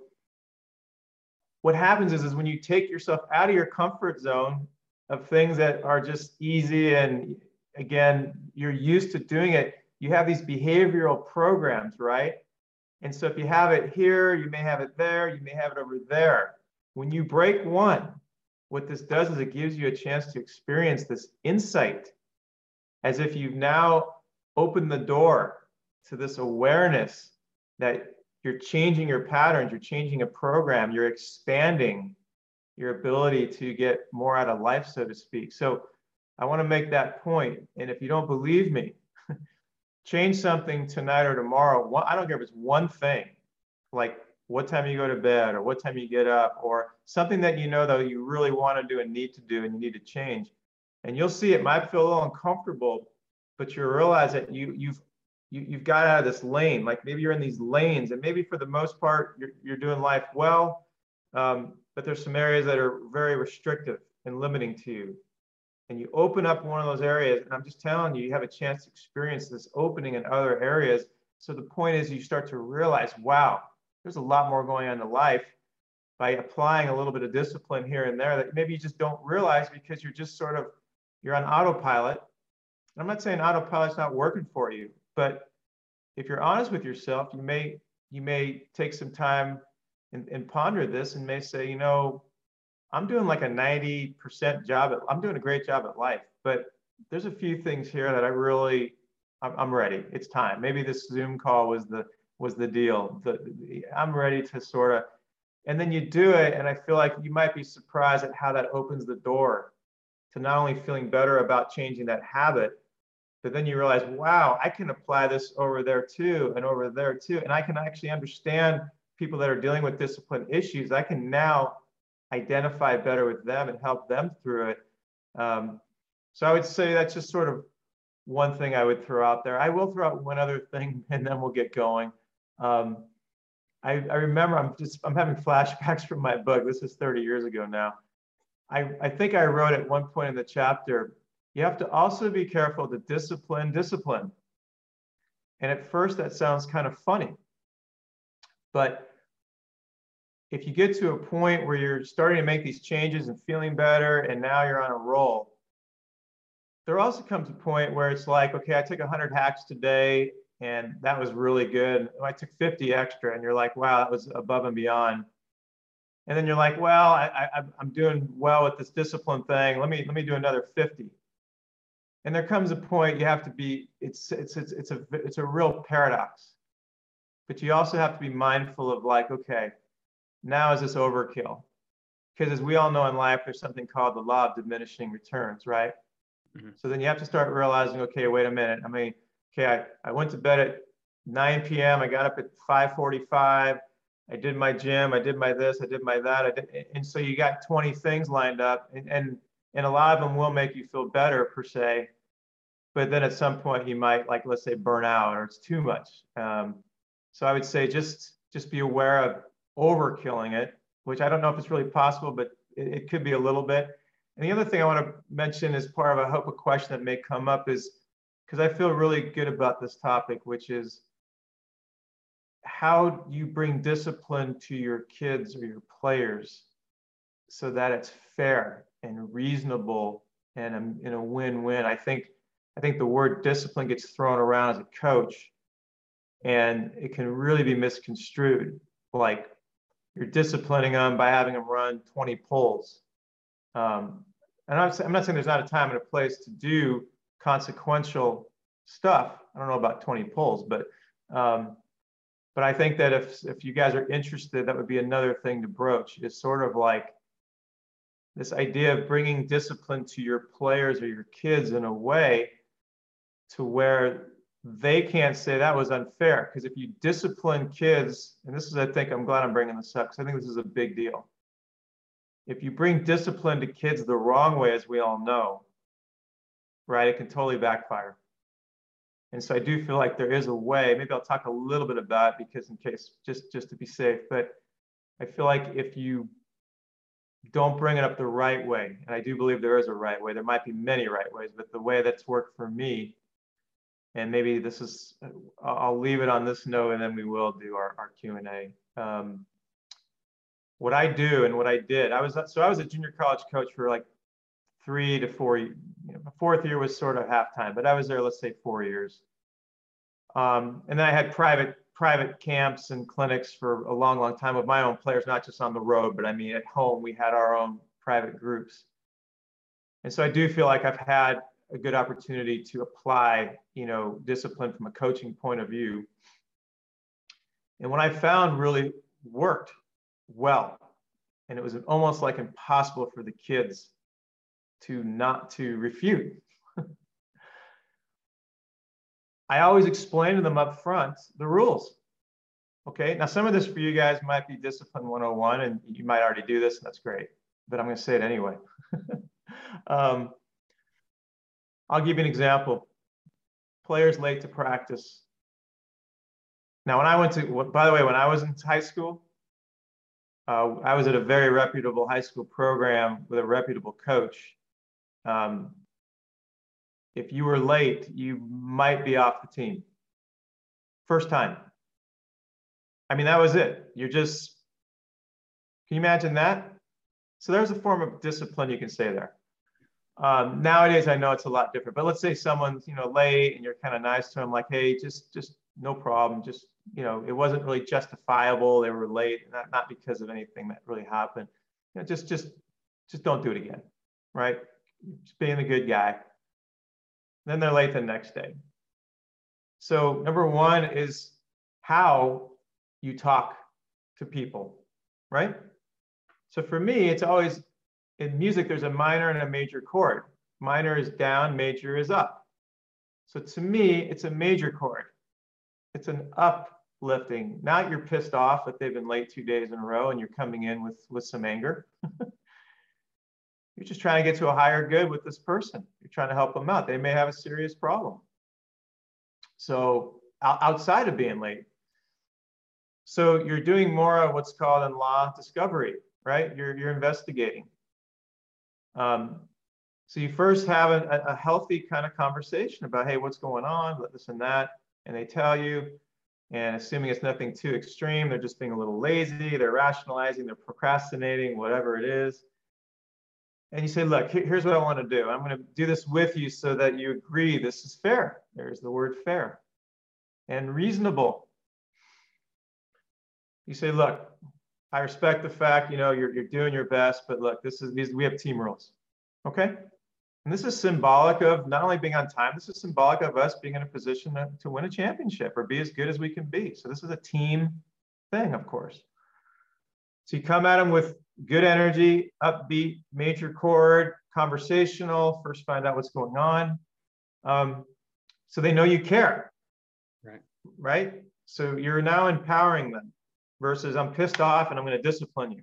what happens is, is when you take yourself out of your comfort zone of things that are just easy and again, you're used to doing it, you have these behavioral programs, right? And so if you have it here, you may have it there, you may have it over there. When you break one, what this does is it gives you a chance to experience this insight as if you've now opened the door to this awareness that you're changing your patterns, you're changing a program, you're expanding your ability to get more out of life, so to speak. So I want to make that point. And if you don't believe me, change something tonight or tomorrow. I don't care if it's one thing, like what time you go to bed or what time you get up or something that you know though you really want to do and need to do and you need to change. And you'll see it might feel a little uncomfortable but you realize that you you've you, you've got out of this lane. Like maybe you're in these lanes and maybe for the most part you're, you're doing life well um, but there's some areas that are very restrictive and limiting to you. And you open up one of those areas and i'm just telling you you have a chance to experience this opening in other areas. So the point is you start to realize wow there's a lot more going on in life by applying a little bit of discipline here and there that maybe you just don't realize because you're just sort of you're on autopilot. I'm not saying autopilot's not working for you, but if you're honest with yourself, you may you may take some time and, and ponder this and may say, you know, I'm doing like a 90% job at, I'm doing a great job at life, but there's a few things here that I really I'm, I'm ready. It's time. Maybe this Zoom call was the was the deal. The, the, I'm ready to sort of, and then you do it, and I feel like you might be surprised at how that opens the door to not only feeling better about changing that habit, but then you realize, wow, I can apply this over there too, and over there too, and I can actually understand people that are dealing with discipline issues. I can now identify better with them and help them through it. Um, so I would say that's just sort of one thing I would throw out there. I will throw out one other thing, and then we'll get going. Um, I, I, remember I'm just I'm having flashbacks from my book. This is 30 years ago now. I, I think I wrote at one point in the chapter, you have to also be careful to discipline discipline. And at first that sounds kind of funny. But if you get to a point where you're starting to make these changes and feeling better, and now you're on a roll, there also comes a point where it's like, okay, I took 100 hacks today and that was really good. I took 50 extra, and you're like, wow, that was above and beyond. And then you're like, well, I, I, I'm doing well with this discipline thing. Let me let me do another 50. And there comes a point you have to be. It's it's it's it's a it's a real paradox. But you also have to be mindful of like, okay, now is this overkill? Because as we all know in life, there's something called the law of diminishing returns, right? Mm-hmm. So then you have to start realizing, okay, wait a minute. I mean, okay, I, I went to bed at 9 p.m. I got up at 5:45. I did my gym. I did my this. I did my that. I did, and so you got 20 things lined up, and, and and a lot of them will make you feel better per se, but then at some point you might like let's say burn out or it's too much. Um, so I would say just just be aware of overkilling it, which I don't know if it's really possible, but it, it could be a little bit. And the other thing I want to mention as part of I hope a question that may come up is because I feel really good about this topic, which is how you bring discipline to your kids or your players so that it's fair and reasonable and a, and a win-win. I think I think the word discipline gets thrown around as a coach, and it can really be misconstrued. Like you're disciplining them by having them run 20 pulls. Um, and I'm, I'm not saying there's not a time and a place to do consequential stuff. I don't know about 20 pulls, but um, but I think that if if you guys are interested, that would be another thing to broach. Is sort of like this idea of bringing discipline to your players or your kids in a way to where they can't say that was unfair. Because if you discipline kids, and this is, I think, I'm glad I'm bringing this up because I think this is a big deal. If you bring discipline to kids the wrong way, as we all know, right, it can totally backfire. And so I do feel like there is a way. Maybe I'll talk a little bit about it because in case just just to be safe. But I feel like if you don't bring it up the right way, and I do believe there is a right way. There might be many right ways, but the way that's worked for me, and maybe this is, I'll leave it on this note, and then we will do our, our Q and A. Um, what I do and what I did, I was so I was a junior college coach for like three to four. You know, the fourth year was sort of halftime, but I was there, let's say, four years. Um, and then I had private private camps and clinics for a long, long time with my own players, not just on the road, but I mean, at home, we had our own private groups. And so I do feel like I've had a good opportunity to apply, you know, discipline from a coaching point of view. And what I found really worked well, and it was almost like impossible for the kids to not to refute I always explain to them up front the rules. Okay, now some of this for you guys might be discipline 101 and you might already do this and that's great, but I'm gonna say it anyway. um, I'll give you an example. Players late to practice. Now, when I went to, by the way, when I was in high school, uh, I was at a very reputable high school program with a reputable coach. Um, if you were late, you might be off the team. First time. I mean, that was it. You're just, can you imagine that? So there's a form of discipline you can say there. Um, nowadays, I know it's a lot different, but let's say someone's, you know, late and you're kind of nice to them, like, hey, just, just no problem. Just, you know, it wasn't really justifiable. They were late, not, not because of anything that really happened. You know, just, just, just don't do it again, right? Just being a good guy. Then they're late the next day. So number one is how you talk to people, right? So for me, it's always in music, there's a minor and a major chord. Minor is down, major is up. So to me, it's a major chord. It's an uplifting. Not you're pissed off that they've been late two days in a row and you're coming in with, with some anger. You're just trying to get to a higher good with this person. You're trying to help them out. They may have a serious problem. So outside of being late. So you're doing more of what's called in law discovery, right? You're, you're investigating. Um, so you first have a, a healthy kind of conversation about, hey, what's going on, this and that. And they tell you, and assuming it's nothing too extreme, they're just being a little lazy, they're rationalizing, they're procrastinating, whatever it is and you say, look, here's what I want to do. I'm going to do this with you so that you agree this is fair. There's the word fair and reasonable. You say, look, I respect the fact, you know, you're, you're doing your best, but look, this is these we have team rules. Okay. And this is symbolic of not only being on time, this is symbolic of us being in a position to, to win a championship or be as good as we can be. So this is a team thing, of course. So you come at them with good energy, upbeat, major chord, conversational, first find out what's going on. Um, so they know you care. Right. Right. So you're now empowering them versus I'm pissed off and I'm going to discipline you.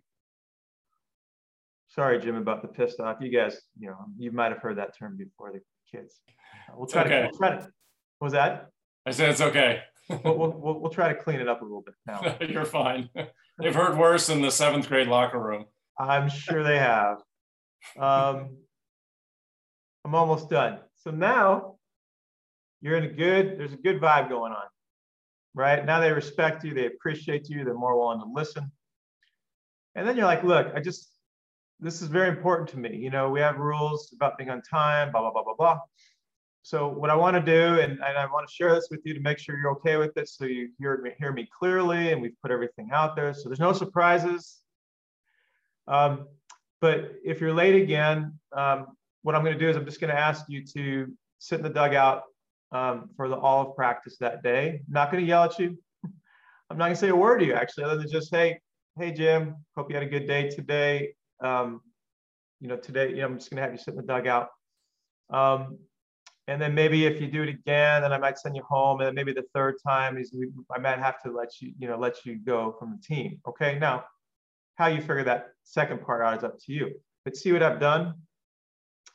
Sorry, Jim, about the pissed off. You guys, you know, you might have heard that term before, the kids. We'll try, okay. to, we'll try to. What was that? I said it's okay. We'll, we'll, we'll, try to clean it up a little bit now. You're fine. They've heard worse in the seventh grade locker room. I'm sure they have. Um, I'm almost done. So now you're in a good, there's a good vibe going on, right? Now they respect you, they appreciate you, they're more willing to listen. And then you're like, look, I just, this is very important to me. You know, we have rules about being on time, blah, blah, blah, blah, blah. So what I want to do, and, and I want to share this with you to make sure you're okay with it, so you hear me, hear me clearly, and we've put everything out there. So there's no surprises. Um, but if you're late again, um, what I'm going to do is I'm just going to ask you to sit in the dugout um, for the all of practice that day. I'm not going to yell at you. I'm not going to say a word to you actually, other than just hey, hey Jim, hope you had a good day today. Um, you know, today, you know, I'm just going to have you sit in the dugout. And then maybe if you do it again, then I might send you home. And then maybe the third time is I might have to let you, you know, let you go from the team. Okay. Now, how you figure that second part out is up to you. But see what I've done?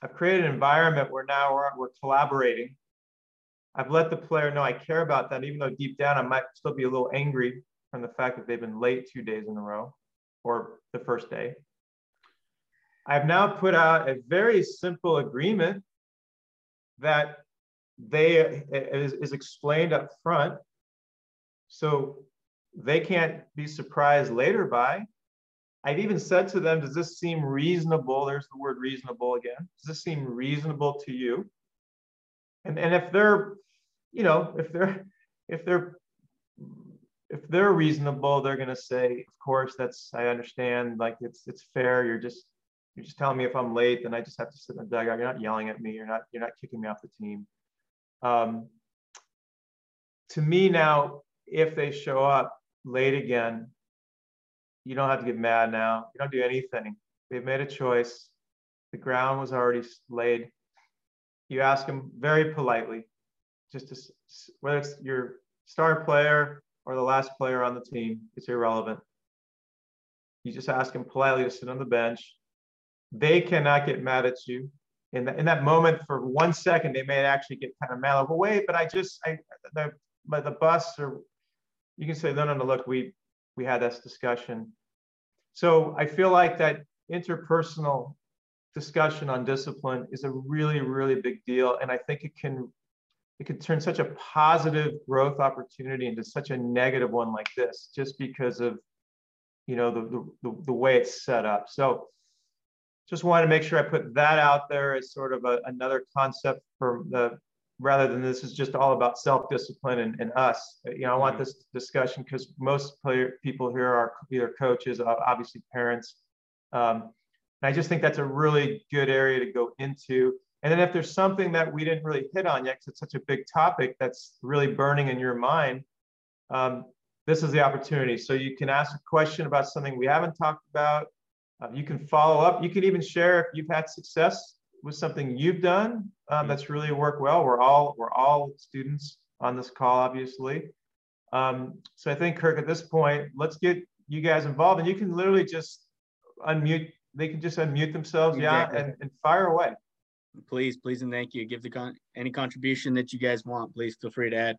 I've created an environment where now we're, we're collaborating. I've let the player know I care about them, even though deep down I might still be a little angry from the fact that they've been late two days in a row or the first day. I've now put out a very simple agreement that they is, is explained up front so they can't be surprised later by I've even said to them, does this seem reasonable? There's the word reasonable again. Does this seem reasonable to you? And, and if they're, you know, if they're, if they're, if they're reasonable, they're going to say, of course, that's, I understand. Like it's, it's fair. You're just, you're just telling me if I'm late, then I just have to sit in the dugout. You're not yelling at me. You're not, you're not kicking me off the team. Um, to me now, if they show up late again, you don't have to get mad now. You don't do anything. They've made a choice. The ground was already laid. You ask them very politely, just to, whether it's your star player or the last player on the team, it's irrelevant. You just ask them politely to sit on the bench. They cannot get mad at you. In, the, in that moment, for one second, they may actually get kind of mad. Well, wait, but I just, I, the, the bus, or you can say, no, no, no, look, we, we had this discussion. So I feel like that interpersonal discussion on discipline is a really, really big deal. And I think it can it can turn such a positive growth opportunity into such a negative one like this, just because of you know the, the, the way it's set up. So just wanted to make sure I put that out there as sort of a, another concept for the rather than this is just all about self-discipline and, and us. You know, I want mm-hmm. this discussion because most player, people here are either coaches, obviously parents. Um, and I just think that's a really good area to go into. And then if there's something that we didn't really hit on yet, because it's such a big topic that's really burning in your mind, um, this is the opportunity. So you can ask a question about something we haven't talked about. Uh, you can follow up. You can even share if you've had success with something you've done um, mm-hmm. that's really worked well. We're all we're all students on this call, obviously. Um, so I think Kirk, at this point, let's get you guys involved, and you can literally just unmute. They can just unmute themselves, exactly. yeah, and, and fire away. Please, please, and thank you. Give the con- any contribution that you guys want. Please feel free to add.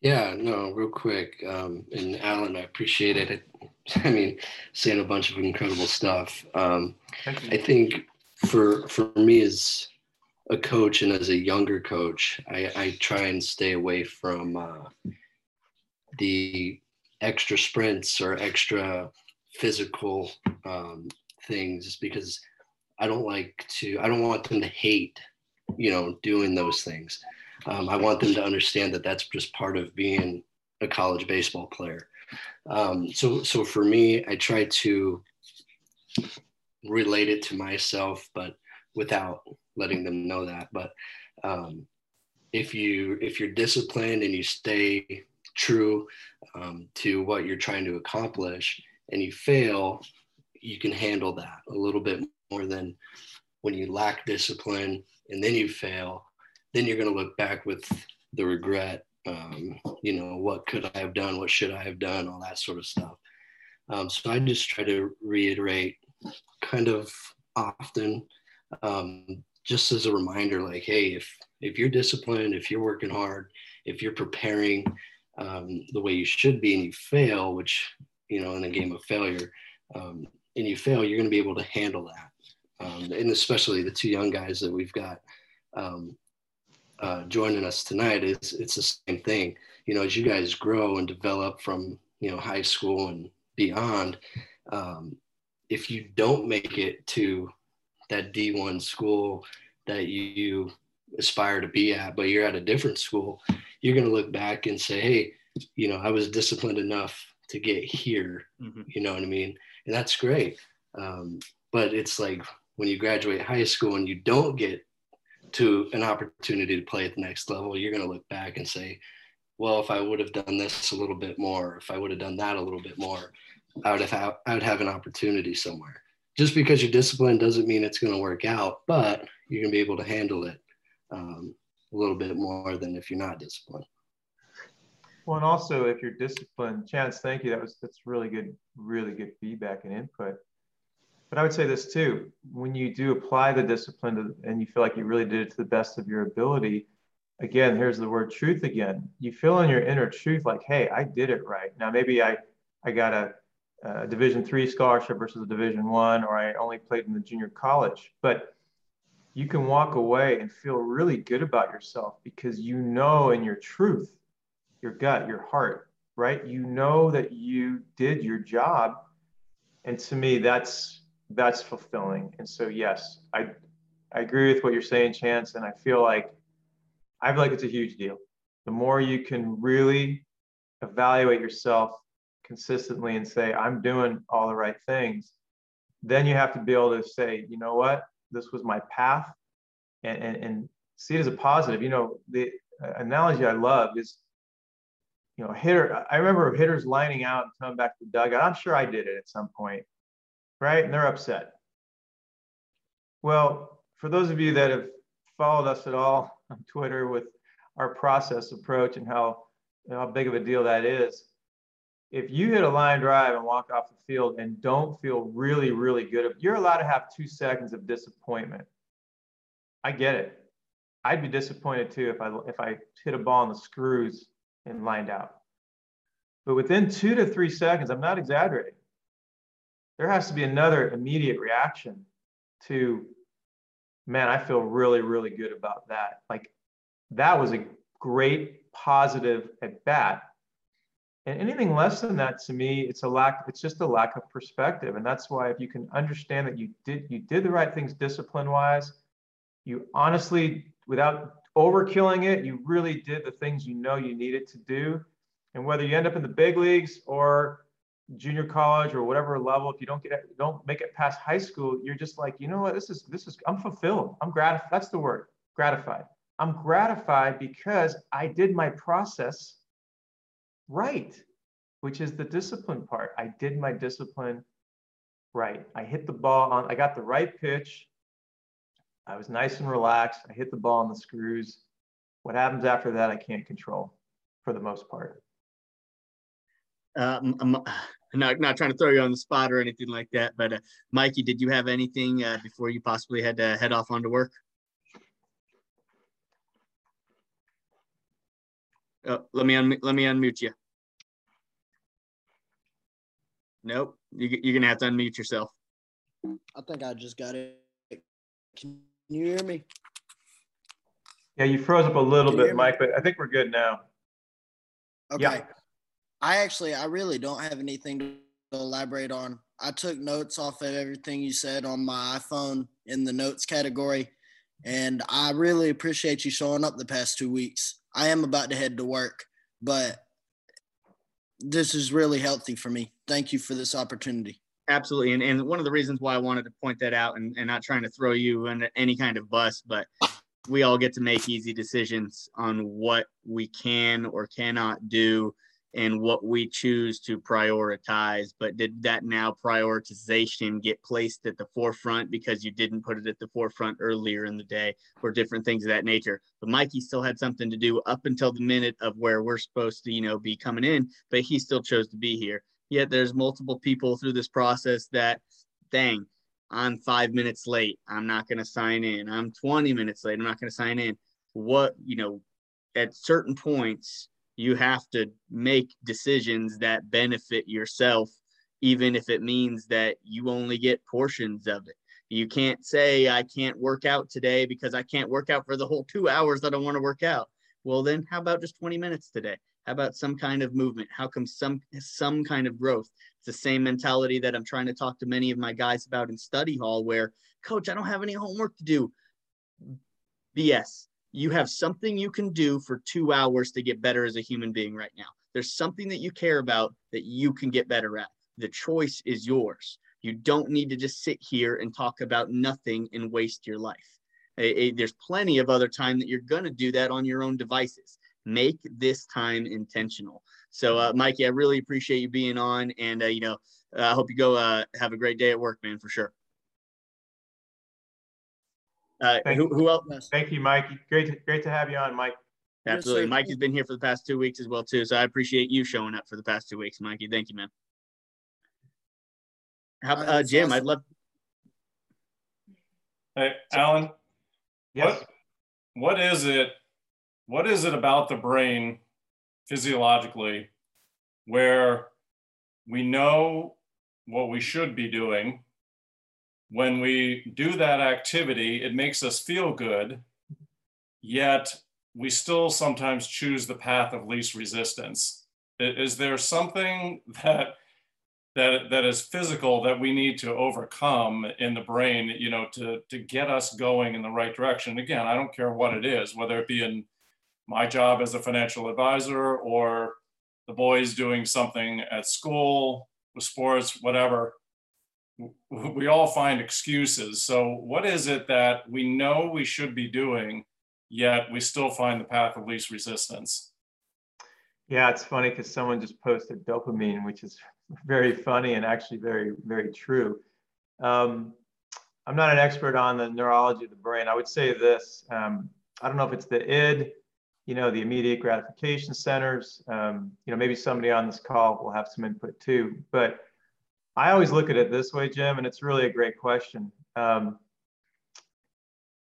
Yeah, no, real quick. Um, and Alan, I appreciate it. I mean, saying a bunch of incredible stuff. Um, I think for for me as a coach and as a younger coach, I, I try and stay away from uh, the extra sprints or extra physical um, things because I don't like to. I don't want them to hate, you know, doing those things. Um, I want them to understand that that's just part of being a college baseball player. Um, so, so for me, I try to relate it to myself, but without letting them know that. But um, if you if you're disciplined and you stay true um, to what you're trying to accomplish, and you fail, you can handle that a little bit more than when you lack discipline and then you fail. Then you're going to look back with the regret. Um, you know, what could I have done? What should I have done? All that sort of stuff. Um, so I just try to reiterate kind of often um, just as a reminder like hey if if you're disciplined if you're working hard if you're preparing um, the way you should be and you fail which you know in a game of failure um, and you fail you're going to be able to handle that um, and especially the two young guys that we've got um, uh, joining us tonight is it's the same thing you know as you guys grow and develop from you know high school and beyond um, if you don't make it to that D1 school that you aspire to be at, but you're at a different school, you're going to look back and say, hey, you know, I was disciplined enough to get here. Mm-hmm. You know what I mean? And that's great. Um, but it's like when you graduate high school and you don't get to an opportunity to play at the next level, you're going to look back and say, well, if I would have done this a little bit more, if I would have done that a little bit more, I would have I would have an opportunity somewhere. Just because you're disciplined doesn't mean it's going to work out, but you're going to be able to handle it um, a little bit more than if you're not disciplined. Well, and also if you're disciplined, Chance, thank you. That was that's really good, really good feedback and input. But I would say this too: when you do apply the discipline to, and you feel like you really did it to the best of your ability, again, here's the word truth again. You feel in your inner truth like, hey, I did it right. Now maybe I I got a, a Division three scholarship versus a Division one, or I only played in the junior college, but you can walk away and feel really good about yourself because you know in your truth, your gut, your heart, right? You know that you did your job. And to me, that's that's fulfilling. And so yes, I I agree with what you're saying, Chance, and I feel like I feel like it's a huge deal. The more you can really evaluate yourself consistently and say, I'm doing all the right things, then you have to be able to say, you know what, this was my path and, and, and see it as a positive. You know, the uh, analogy I love is, you know, hitter, I remember hitters lining out and coming back to the dugout. I'm sure I did it at some point, right? And they're upset. Well, for those of you that have followed us at all on Twitter with our process approach and how, you know, how big of a deal that is, if you hit a line drive and walk off the field and don't feel really, really good, you're allowed to have two seconds of disappointment. I get it. I'd be disappointed too if I if I hit a ball on the screws and lined out. But within two to three seconds, I'm not exaggerating. There has to be another immediate reaction to, man, I feel really, really good about that. Like that was a great positive at bat and anything less than that to me, it's a lack, it's just a lack of perspective. And that's why if you can understand that you did you did the right things discipline wise, you honestly, without overkilling it, you really did the things you know you needed to do. And whether you end up in the big leagues or junior college or whatever level, if you don't get don't make it past high school, you're just like, you know what, this is this is I'm fulfilled. I'm gratified. That's the word, gratified. I'm gratified because I did my process right, which is the discipline part. I did my discipline right. I hit the ball on, I got the right pitch. I was nice and relaxed. I hit the ball on the screws. What happens after that, I can't control for the most part. Uh, I'm, not, not trying to throw you on the spot or anything like that, but uh, Mikey, did you have anything uh, before you possibly had to head off onto work? Oh, let me un- let me unmute you. Nope, you, you're gonna have to unmute yourself. I think I just got it. Can you hear me? Yeah, you froze up a little bit, Mike, but I think we're good now. Okay. Yeah. I actually, I really don't have anything to elaborate on. I took notes off of everything you said on my iPhone in the notes category, and I really appreciate you showing up the past two weeks. I am about to head to work, but this is really healthy for me. Thank you for this opportunity. Absolutely. And, and one of the reasons why I wanted to point that out and, and not trying to throw you in any kind of bus, but we all get to make easy decisions on what we can or cannot do and what we choose to prioritize. But did that now prioritization get placed at the forefront because you didn't put it at the forefront earlier in the day or different things of that nature? But Mikey still had something to do up until the minute of where we're supposed to, you know, be coming in, but he still chose to be here. Yet there's multiple people through this process that, dang, I'm five minutes late. I'm not going to sign in. I'm 20 minutes late. I'm not going to sign in. What, you know, at certain points, you have to make decisions that benefit yourself, even if it means that you only get portions of it. You can't say, I can't work out today because I can't work out for the whole two hours that I want to work out. Well, then how about just 20 minutes today? How about some kind of movement? How come some some kind of growth? It's the same mentality that I'm trying to talk to many of my guys about in study hall where, coach, I don't have any homework to do. BS you have something you can do for two hours to get better as a human being right now. There's something that you care about that you can get better at. The choice is yours. You don't need to just sit here and talk about nothing and waste your life. There's plenty of other time that you're going to do that on your own devices. Make this time intentional. So, uh, Mikey, I really appreciate you being on, and uh, you know, I hope you go uh, have a great day at work, man, for sure. Uh, Thank who, who else? Thank you, Mike. Great, to, great to have you on, Mike. Absolutely. Yes, Mike has been here for the past two weeks as well, too. So I appreciate you showing up for the past two weeks, Mikey. Thank you, man. How, Uh, uh, it's Jim, I'd love. Hey, Alan, Yes. what what is it? What is it about the brain physiologically where we know what we should be doing? When we do that activity, it makes us feel good, yet we still sometimes choose the path of least resistance. Is there something that that that is physical that we need to overcome in the brain you know to to get us going in the right direction again i don't care what it is whether it be in my job as a financial advisor or the boys doing something at school with sports whatever we all find excuses so what is it that we know we should be doing yet we still find the path of least resistance Yeah, it's funny because someone just posted dopamine, which is very funny and actually very, very true. Um, I'm not an expert on the neurology of the brain. I would say this um, I don't know if it's the id, you know, the immediate gratification centers. Um, you know, maybe somebody on this call will have some input too. But I always look at it this way, Jim, and it's really a great question. Um,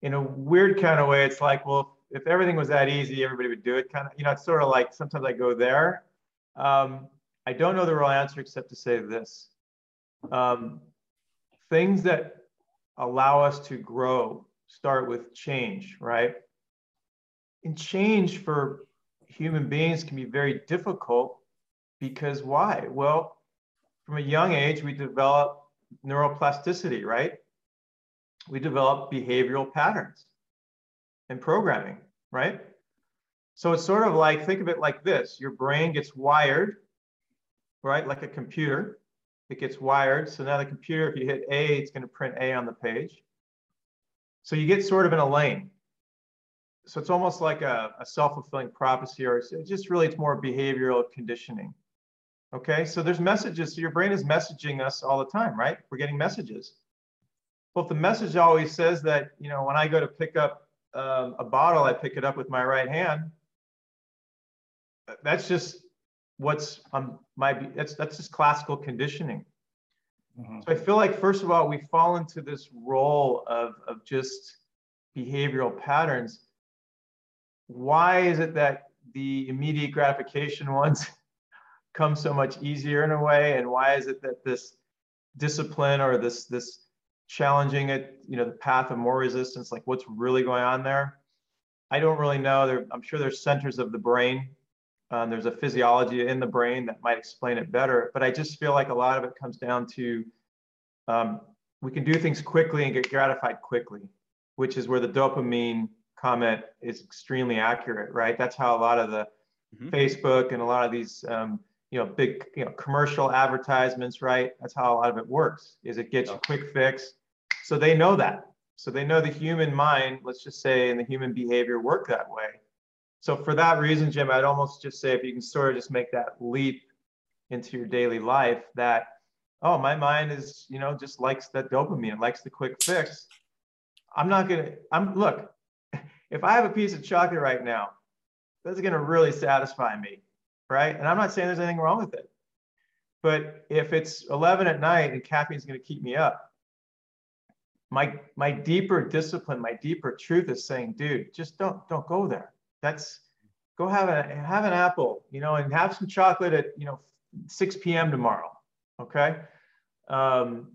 in a weird kind of way, it's like, well, if everything was that easy, everybody would do it. Kind of, you know, it's sort of like sometimes I go there. Um, I don't know the real answer except to say this: um, things that allow us to grow start with change, right? And change for human beings can be very difficult because why? Well, from a young age, we develop neuroplasticity, right? We develop behavioral patterns and programming, right? So it's sort of like, think of it like this your brain gets wired, right? Like a computer. It gets wired. So now the computer, if you hit A, it's going to print A on the page. So you get sort of in a lane. So it's almost like a, a self-fulfilling prophecy, or it's just really, it's more behavioral conditioning. Okay, so there's messages. So your brain is messaging us all the time, right? We're getting messages. Well, if the message always says that, you know, when I go to pick up um, a bottle, I pick it up with my right hand. That's just what's um, my that's that's just classical conditioning. Mhm. So I feel like first of all, we fall into this role of of just behavioral patterns. Why is it that the immediate gratification ones come so much easier in a way, and why is it that this discipline or this this challenging it, you know, the path of more resistance, like what's really going on there? I don't really know. There, I'm sure there's centers of the brain. Um, there's a physiology in the brain that might explain it better. But I just feel like a lot of it comes down to um, we can do things quickly and get gratified quickly, which is where the dopamine comment is extremely accurate, right? That's how a lot of the Mhm. Facebook and a lot of these, um, you know, big, you know, commercial advertisements, right? That's how a lot of it works. Is it gets you quick fix. So they know that. So they know the human mind, let's just say, and the human behavior work that way. So for that reason, Jim, I'd almost just say if you can sort of just make that leap into your daily life, that oh, my mind is, you know, just likes that dopamine, it likes the quick fix. I'm not gonna. I'm look. If I have a piece of chocolate right now, that's gonna really satisfy me, right? And I'm not saying there's anything wrong with it, but if it's 11 at night and caffeine's gonna keep me up, my my deeper discipline, my deeper truth is saying, dude, just don't don't go there. That's go have a have an apple, you know, and have some chocolate at you know 6 p.m. tomorrow. Okay. Um,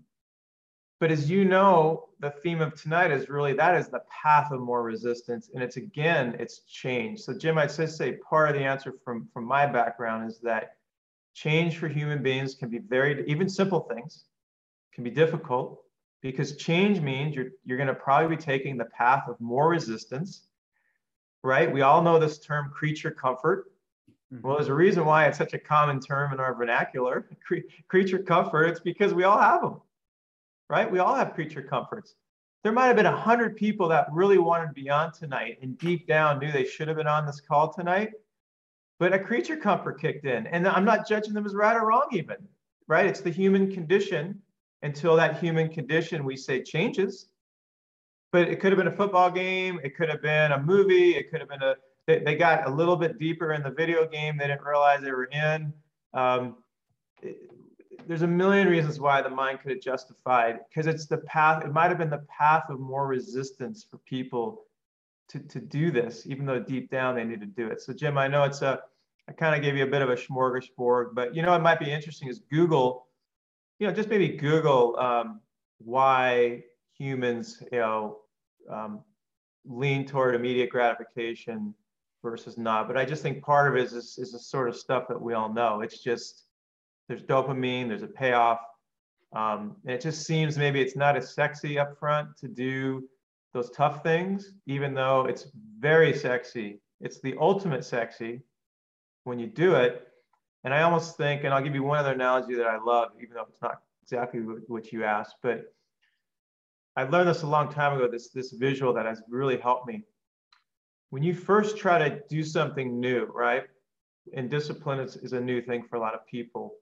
but as you know, the theme of tonight is really that is the path of more resistance, and it's again, it's change. So Jim, I'd just say part of the answer from from my background is that change for human beings can be very even simple things can be difficult because change means you're you're going to probably be taking the path of more resistance right? We all know this term creature comfort. Mm-hmm. Well there's a reason why it's such a common term in our vernacular Cre- creature comfort. It's because we all have them right? We all have creature comforts. There might have been a hundred people that really wanted to be on tonight and deep down knew they should have been on this call tonight. But a creature comfort kicked in. And I'm not judging them as right or wrong, even, right? It's the human condition until that human condition we say changes. But it could have been a football game, it could have been a movie, it could have been a they, they got a little bit deeper in the video game they didn't realize they were in. Um, there's a million reasons why the mind could have justified because it's the path it might have been the path of more resistance for people to, to do this even though deep down they need to do it so jim i know it's a i kind of gave you a bit of a smorgasbord but you know it might be interesting is google you know just maybe google um, why humans you know um, lean toward immediate gratification versus not. But I just think part of it is, is, is the sort of stuff that we all know. It's just there's dopamine, there's a payoff. Um, and it just seems maybe it's not as sexy up front to do those tough things, even though it's very sexy. It's the ultimate sexy when you do it. And I almost think, and I'll give you one other analogy that I love, even though it's not exactly what you asked, but I learned this a long time ago, this, this visual that has really helped me when you first try to do something new, right? And discipline is, is a new thing for a lot of people.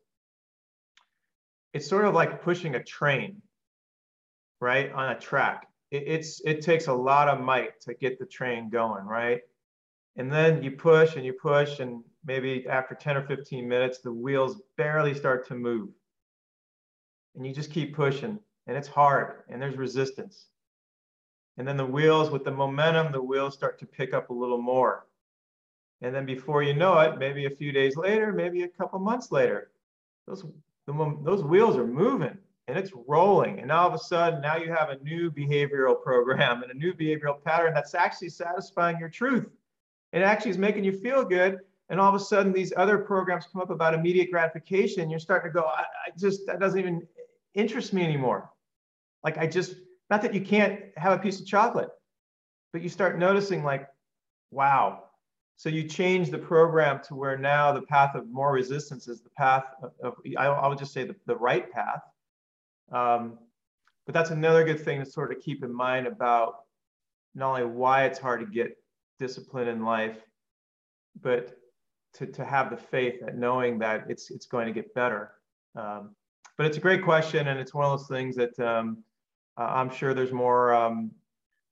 It's sort of like pushing a train, right, on a track. It, it's it takes a lot of might to get the train going, right? And then you push and you push, and maybe after 10 or 15 minutes, the wheels barely start to move. And you just keep pushing, and it's hard, and there's resistance. And then the wheels, with the momentum, the wheels start to pick up a little more. And then before you know it, maybe a few days later, maybe a couple months later, those, the, those wheels are moving and it's rolling. And all of a sudden, now you have a new behavioral program and a new behavioral pattern that's actually satisfying your truth. It actually is making you feel good. And all of a sudden, these other programs come up about immediate gratification. You're starting to go, I, I just, that doesn't even interest me anymore. Like, I just, not that you can't have a piece of chocolate, but you start noticing like, wow. So you change the program to where now the path of more resistance is the path of, of I, would just say the, the right path. Um, but that's another good thing to sort of keep in mind about not only why it's hard to get discipline in life, but to, to have the faith that knowing that it's it's going to get better. Um, but it's a great question, and it's one of those things that um, I'm sure there's more um,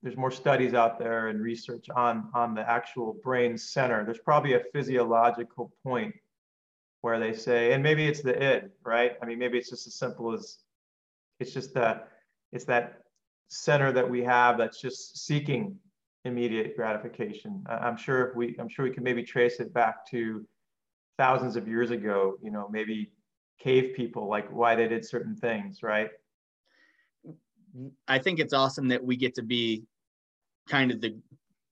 there's more studies out there and research on on the actual brain center. There's probably a physiological point where they say, and maybe it's the id, right? I mean, maybe it's just as simple as it's just that it's that center that we have that's just seeking immediate gratification. I'm sure if we I'm sure we can maybe trace it back to thousands of years ago. You know, maybe cave people like why they did certain things, right? I think it's awesome that we get to be kind of the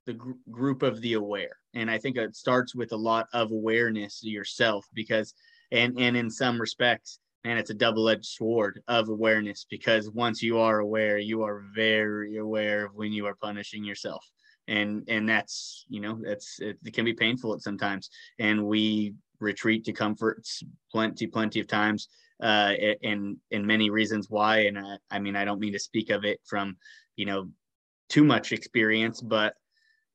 the gr- group of the aware, and I think it starts with a lot of awareness yourself because, and and in some respects, and it's a double-edged sword of awareness because once you are aware, you are very aware of when you are punishing yourself, and and that's you know that's it, it can be painful at sometimes, and we retreat to comforts plenty plenty of times uh, and and many reasons why. And I, I mean, I don't mean to speak of it from, you know, too much experience, but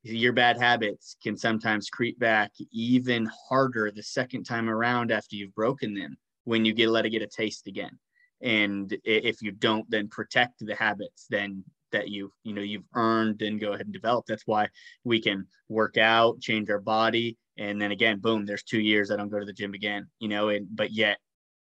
your bad habits can sometimes creep back even harder the second time around after you've broken them when you get let it get a taste again. And if you don't then protect the habits, then that you you know you've earned and go ahead and develop. That's why we can work out, change our body, and then again, boom, there's two years I don't go to the gym again. You know, and but yet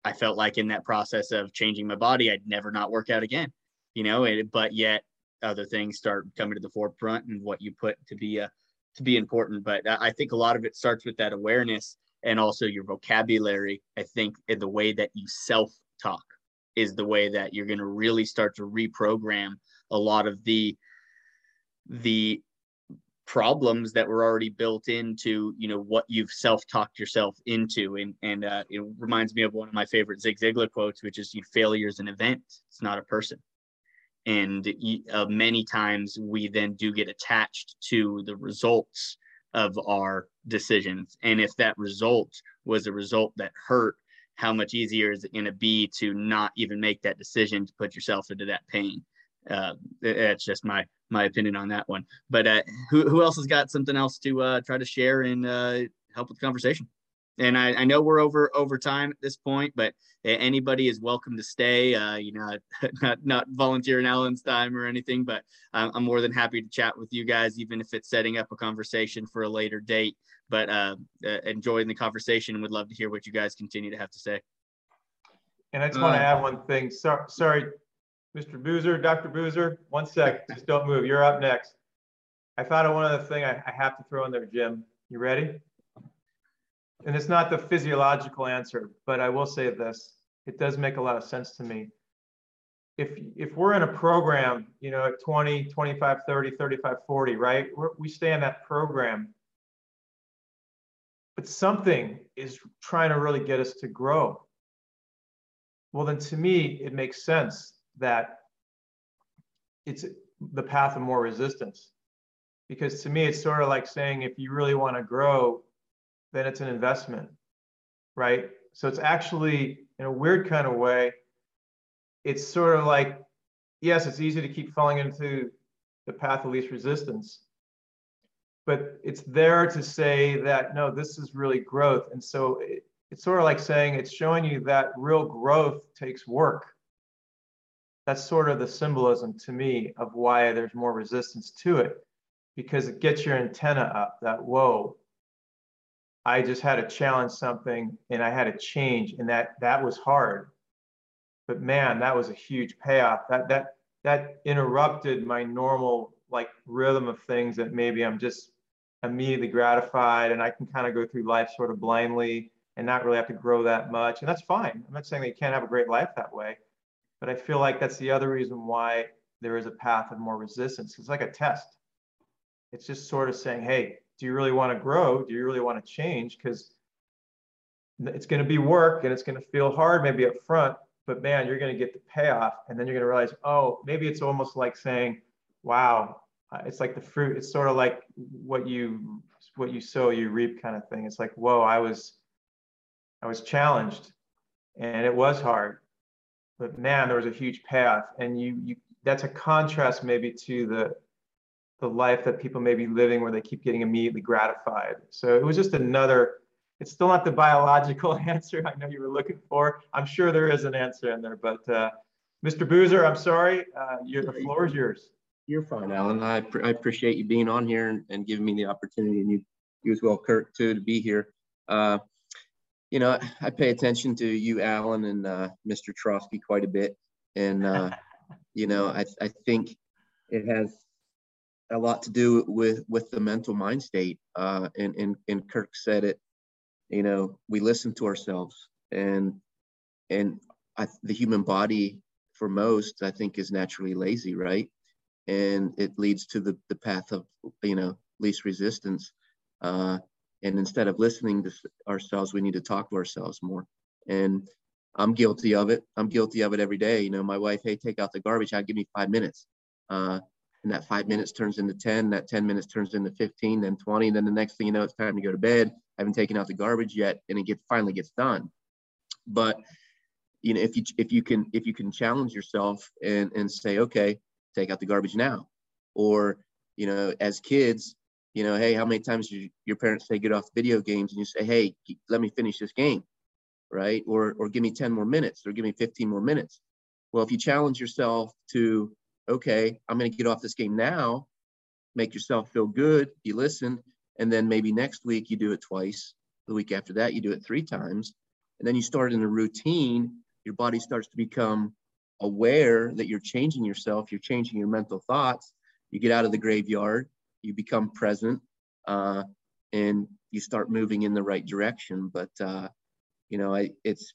I felt like in that process of changing my body, I'd never not work out again, you know, and, but yet other things start coming to the forefront and what you put to be a, uh, to be important. But I think a lot of it starts with that awareness and also your vocabulary. I think in the way that you self talk is the way that you're going to really start to reprogram a lot of the the problems that were already built into you know what you've self-talked yourself into. And and uh, it reminds me of one of my favorite zig ziglar quotes which is you failure is an event it's not a person. And uh, many times we then do get attached to the results of our decisions. And if that result was a result that hurt how much easier is it going to be to not even make that decision to put yourself into that pain? Uh, that's just my my opinion on that one but uh, who, who else has got something else to uh, try to share and uh, help with the conversation and I, I, know we're over over time at this point, but anybody is welcome to stay. Uh, you know, not not volunteering Alan's time or anything, but I'm more than happy to chat with you guys, even if it's setting up a conversation for a later date. But uh, uh, enjoying the conversation and would love to hear what you guys continue to have to say. And I just want to add one thing. So, sorry, Mr. Boozer, Dr. Boozer, one sec. Just don't move. You're up next. I thought of one other thing I, I have to throw in there, Jim. You ready? and it's not the physiological answer, but I will say this. It does make a lot of sense to me. If, if we're in a program, you know, at 20, 25, 30, 35, 40, right? We're, we stay in that program. But something is trying to really get us to grow. Well, then to me, it makes sense that it's the path of more resistance. Because to me, it's sort of like saying if you really want to grow, then it's an investment, right? So it's actually, in a weird kind of way, it's sort of like, yes, it's easy to keep falling into the path of least resistance, but it's there to say that, no, this is really growth. And so it, it's sort of like saying it's showing you that real growth takes work. That's sort of the symbolism to me of why there's more resistance to it because it gets your antenna up that, whoa, I just had to challenge something and I had to change and that that was hard. But man, that was a huge payoff. That that that interrupted my normal like rhythm of things that maybe I'm just immediately gratified and I can kind of go through life sort of blindly and not really have to grow that much. And that's fine. I'm not saying that you can't have a great life that way, but I feel like that's the other reason why there is a path of more resistance. It's like a test. It's just sort of saying, hey, do you really want to grow? Do you really want to change? Because it's going to be work and it's going to feel hard maybe up front, but man, you're going to get the payoff. And then you're going to realize, oh, maybe it's almost like saying, wow, it's like the fruit. It's sort of like what you what you sow, you reap kind of thing. It's like, whoa, I was I was challenged and it was hard. But man, there was a huge payoff. And you you that's a contrast maybe to the the life that people may be living where they keep getting immediately gratified. So it was just another, it's still not the biological answer I know you were looking for. I'm sure there is an answer in there, but uh, Mr. Boozer, I'm sorry, uh, the floor is yours. You're fine, Alan. I, I appreciate you being on here and, and, giving me the opportunity, and you, you as well, Kirk, too, to be here. Uh, you know, I pay attention to you, Alan, and uh, Mr. Trotsky quite a bit, and uh, you know, I, I think it has a lot to do with with the mental mind state. Uh, and, and and Kirk said it. You know, we listen to ourselves, and and I, the human body, for most, I think, is naturally lazy, right? And it leads to the the path of you know least resistance. Uh, and instead of listening to ourselves, we need to talk to ourselves more. And I'm guilty of it. I'm guilty of it every day. You know, my wife, hey, take out the garbage. I'll give me five minutes. Uh, and that five minutes turns into 10 that 10 minutes turns into 15 then 20 then the next thing you know it's time to go to bed I haven't taken out the garbage yet and it gets finally gets done but you know if you if you can if you can challenge yourself and and say okay take out the garbage now or you know as kids you know hey how many times you, your parents say get off video games and you say hey let me finish this game right or or give me 10 more minutes or give me 15 more minutes well if you challenge yourself to okay, I'm going to get off this game now, make yourself feel good, you listen, and then maybe next week you do it twice. The week after that, you do it three times. And then you start in a routine, your body starts to become aware that you're changing yourself, you're changing your mental thoughts. You get out of the graveyard, you become present, uh, and you start moving in the right direction. But uh, you know, I, it's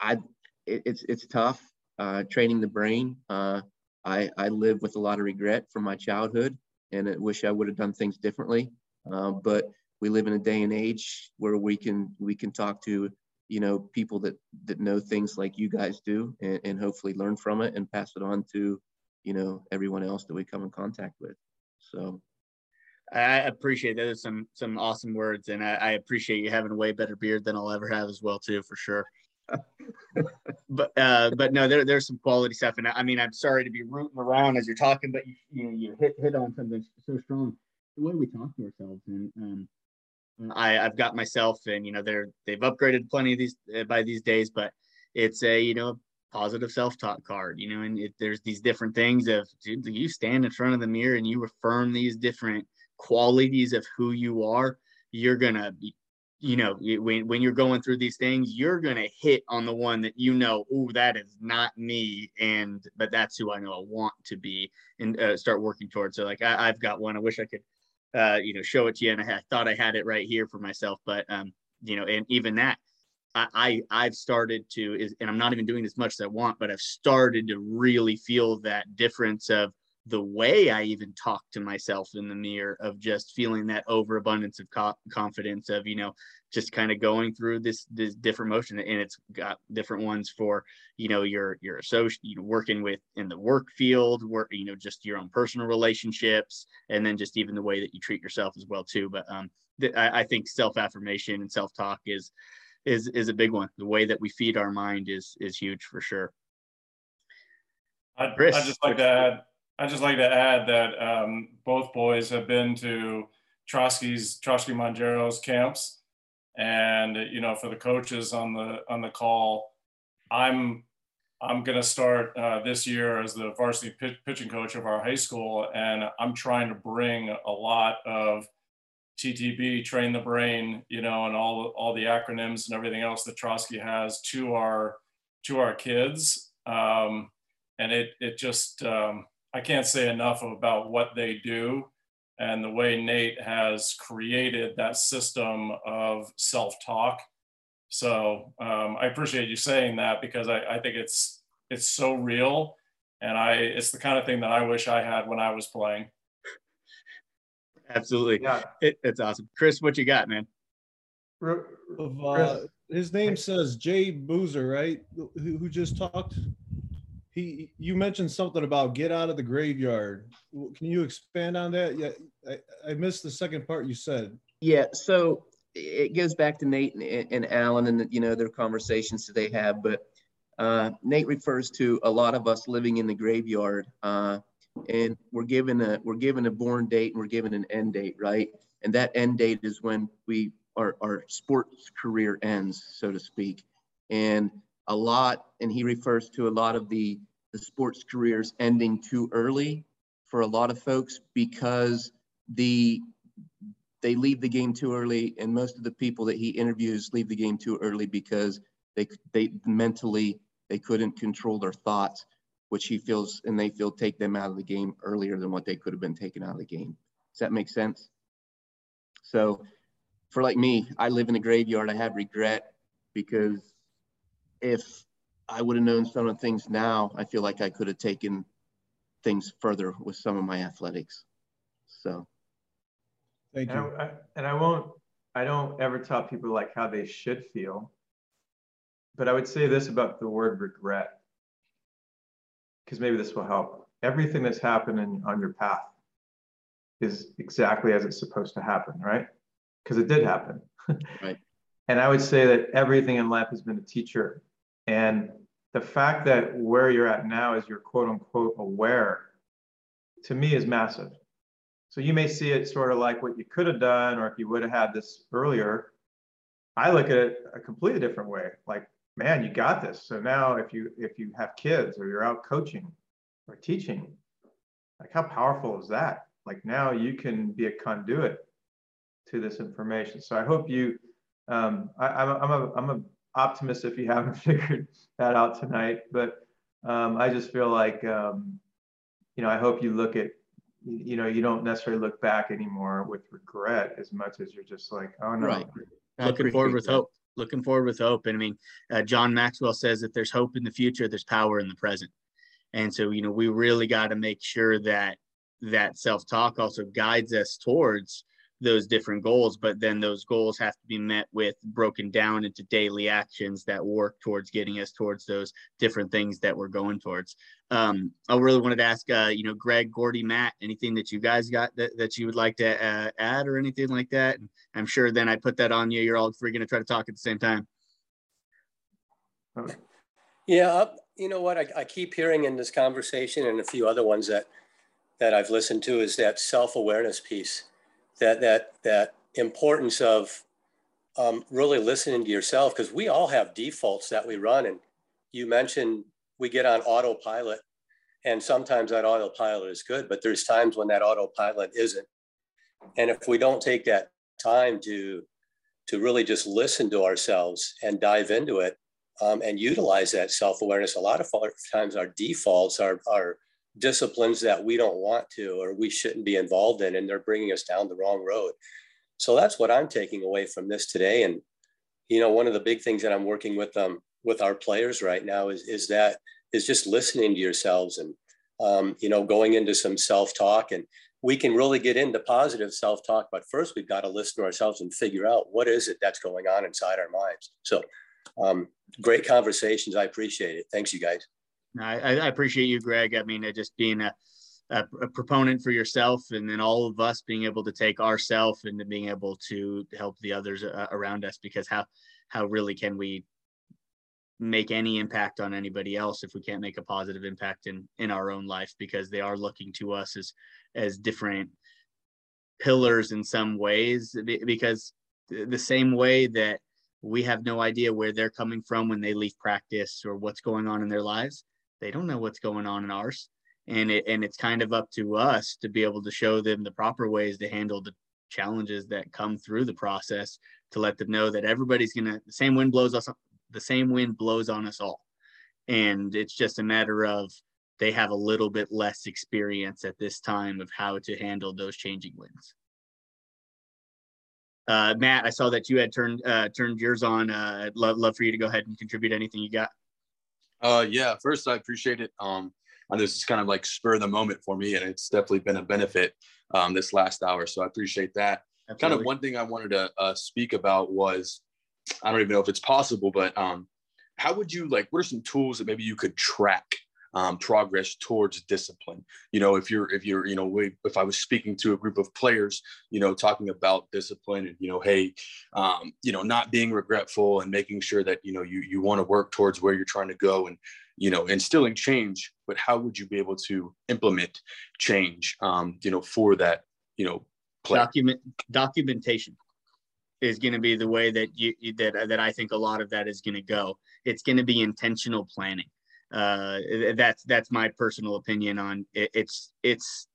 I it, it's it's tough uh, training the brain. Uh, I, I live with a lot of regret from my childhood and I wish I would have done things differently. Uh, but we live in a day and age where we can we can talk to you know people that that know things like you guys do and, and hopefully learn from it and pass it on to you know everyone else that we come in contact with so I appreciate that. There's some some awesome words, and I, I, appreciate you having a way better beard than I'll ever have as well, too, for sure. but uh, but no, there there's some quality stuff, and I, I, mean, I'm sorry to be rooting around as you're talking, but you you, know, you hit hit on something so strong. The way we talk to ourselves, and um, I I've got myself, and you know, they're they've upgraded plenty of these uh, by these days, but it's a you know positive self-talk card you know and there's these different things of dude, you stand in front of the mirror and you affirm these different qualities of who you are, you're gonna be, you know, when when you're going through these things, you're gonna hit on the one that you know, oh, that is not me, and but that's who I know I want to be, and uh, start working towards. So like I, have got one. I wish I could, uh, you know, show it to you, and I, I thought I had it right here for myself, but um, you know, and even that. I, I have started to is and I'm not even doing as much as I want, but I've started to really feel that difference of the way I even talk to myself in the mirror of just feeling that overabundance of co- confidence of, you know, just kind of going through this, this different motion and it's got different ones for, you know, your, your associate, you know, working with in the work field, work, you know, just your own personal relationships, and then just even the way that you treat yourself as well too. But um, th- I, I think self-affirmation and self-talk is, is, is a big one. The way that we feed our mind is, is huge for sure. I'd, Chris, I'd just like to add I'd just like to add that um, both boys have been to Trotsky's Trotsky Mongero's camps, and you know, for the coaches on the on the call, I'm I'm going to start uh, this year as the varsity pitch, pitching coach of our high school, and I'm trying to bring a lot of TTB, train the brain, you know, and all all the acronyms and everything else that Trotsky has to our to our kids, um, and it it just um, I can't say enough about what they do and the way Nate has created that system of self-talk. So um, I appreciate you saying that because I, I think it's it's so real, and I it's the kind of thing that I wish I had when I was playing. Absolutely, yeah, it, it's awesome. Chris, what you got, man? Of, uh, his name says Jay Boozer, right? Who, who just talked? he you mentioned something about get out of the graveyard can you expand on that yeah i, I missed the second part you said yeah so it goes back to nate and, and alan and you know their conversations that they have but uh, nate refers to a lot of us living in the graveyard uh, and we're given a we're given a born date and we're given an end date right? And that end date is when we our, our sports career ends so to speak. And a lot, and he refers to a lot of the, the sports careers ending too early for a lot of folks because the they leave the game too early, and most of the people that he interviews leave the game too early because they they mentally they couldn't control their thoughts, which he feels and they feel take them out of the game earlier than what they could have been taken out of the game. Does that make sense? So, for like me, I live in a graveyard. I have regret because if I would have known some of the things now, I feel like I could have taken things further with some of my athletics. So, thank you. And I, and I won't, I don't ever tell people like how they should feel, but I would say this about the word regret, because maybe this will help. Everything that's happening on your path is exactly as it's supposed to happen, right? Because it did happen. right. And I would say that everything in life has been a teacher and the fact that where you're at now is you're quote unquote aware to me is massive. So you may see it sort of like what you could have done, or if you would have had this earlier. I look at it a completely different way. Like, man, you got this. So now if you if you have kids or you're out coaching or teaching, like how powerful is that? Like now you can be a conduit to this information. So I hope you um, I, I'm, I'm a, I'm a optimist if you haven't figured that out tonight. But um, I just feel like, um, you know, I hope you look at, you know, you don't necessarily look back anymore with regret as much as you're just like, oh no. Right. Looking forward with that. hope. Looking forward with hope. And I mean, uh, John Maxwell says that there's hope in the future, there's power in the present. And so, you know, we really got to make sure that that self-talk also guides us towards those different goals but then those goals have to be met with broken down into daily actions that work towards getting us towards those different things that we're going towards. Um, i really wanted to ask uh, you know greg gordy matt anything that you guys got that, that you would like to uh, add or anything like that? I'm sure then i put that on you. You're all three going to try to talk at the same time. Yeah uh, you know what? I, I keep hearing in this conversation and a few other ones that that i've listened to is that self-awareness piece that that that importance of um, really listening to yourself because we all have defaults that we run. And you mentioned we get on autopilot and sometimes that autopilot is good but there's times when that autopilot isn't. And if we don't take that time to to really just listen to ourselves and dive into it um, and utilize that self-awareness a lot of times our defaults are are disciplines that we don't want to or we shouldn't be involved in and they're bringing us down the wrong road. So that's what i'm taking away from this today. And you know one of the big things that i'm working with um with our players right now is is that is just listening to yourselves and um, you know going into some self-talk. And we can really get into positive self-talk but first we've got to listen to ourselves and figure out what is it that's going on inside our minds. So um, great conversations. I appreciate it. Thanks you guys I, I appreciate you, Greg. I mean, just being a, a, a, proponent for yourself, and then all of us being able to take ourself and being able to help the others uh, around us. Because how how really can we make any impact on anybody else if we can't make a positive impact in in our own life? Because they are looking to us as as different pillars in some ways. Because the same way that we have no idea where they're coming from when they leave practice or what's going on in their lives they don't know what's going on in ours and it and it's kind of up to us to be able to show them the proper ways to handle the challenges that come through the process to let them know that everybody's gonna the same wind blows us the same wind blows on us all and it's just a matter of they have a little bit less experience at this time of how to handle those changing winds uh, Matt, I saw that you had turned uh, turned yours on. Uh, I'd love, love for you to go ahead and contribute anything you got. Uh, yeah, first I appreciate it. Um, and this is kind of like spur the moment for me, and it's definitely been a benefit um, this last hour. So I appreciate that. Absolutely. Kind of one thing I wanted to uh, speak about was I don't even know if it's possible, but um, how would you like? What are some tools that maybe you could track um, progress towards discipline. You know, if you're if you're you know if I was speaking to a group of players, you know, talking about discipline and you know, hey, um, you know, not being regretful and making sure that you know you you want to work towards where you're trying to go and you know instilling change. But how would you be able to implement change? Um, you know, for that you know play? document documentation is going to be the way that you that that I think a lot of that is going to go. It's going to be intentional planning uh, that's that's my personal opinion on it, it's it's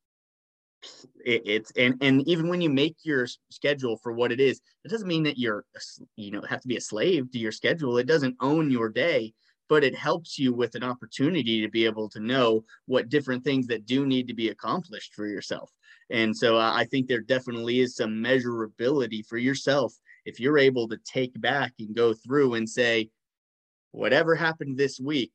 it, it's and and even when you make your schedule for what it is it doesn't mean that you're you know have to be a slave to your schedule. It doesn't own your day but it helps you with an opportunity to be able to know what different things that do need to be accomplished for yourself. And so uh, i think there definitely is some measurability for yourself if you're able to take back and go through and say whatever happened this week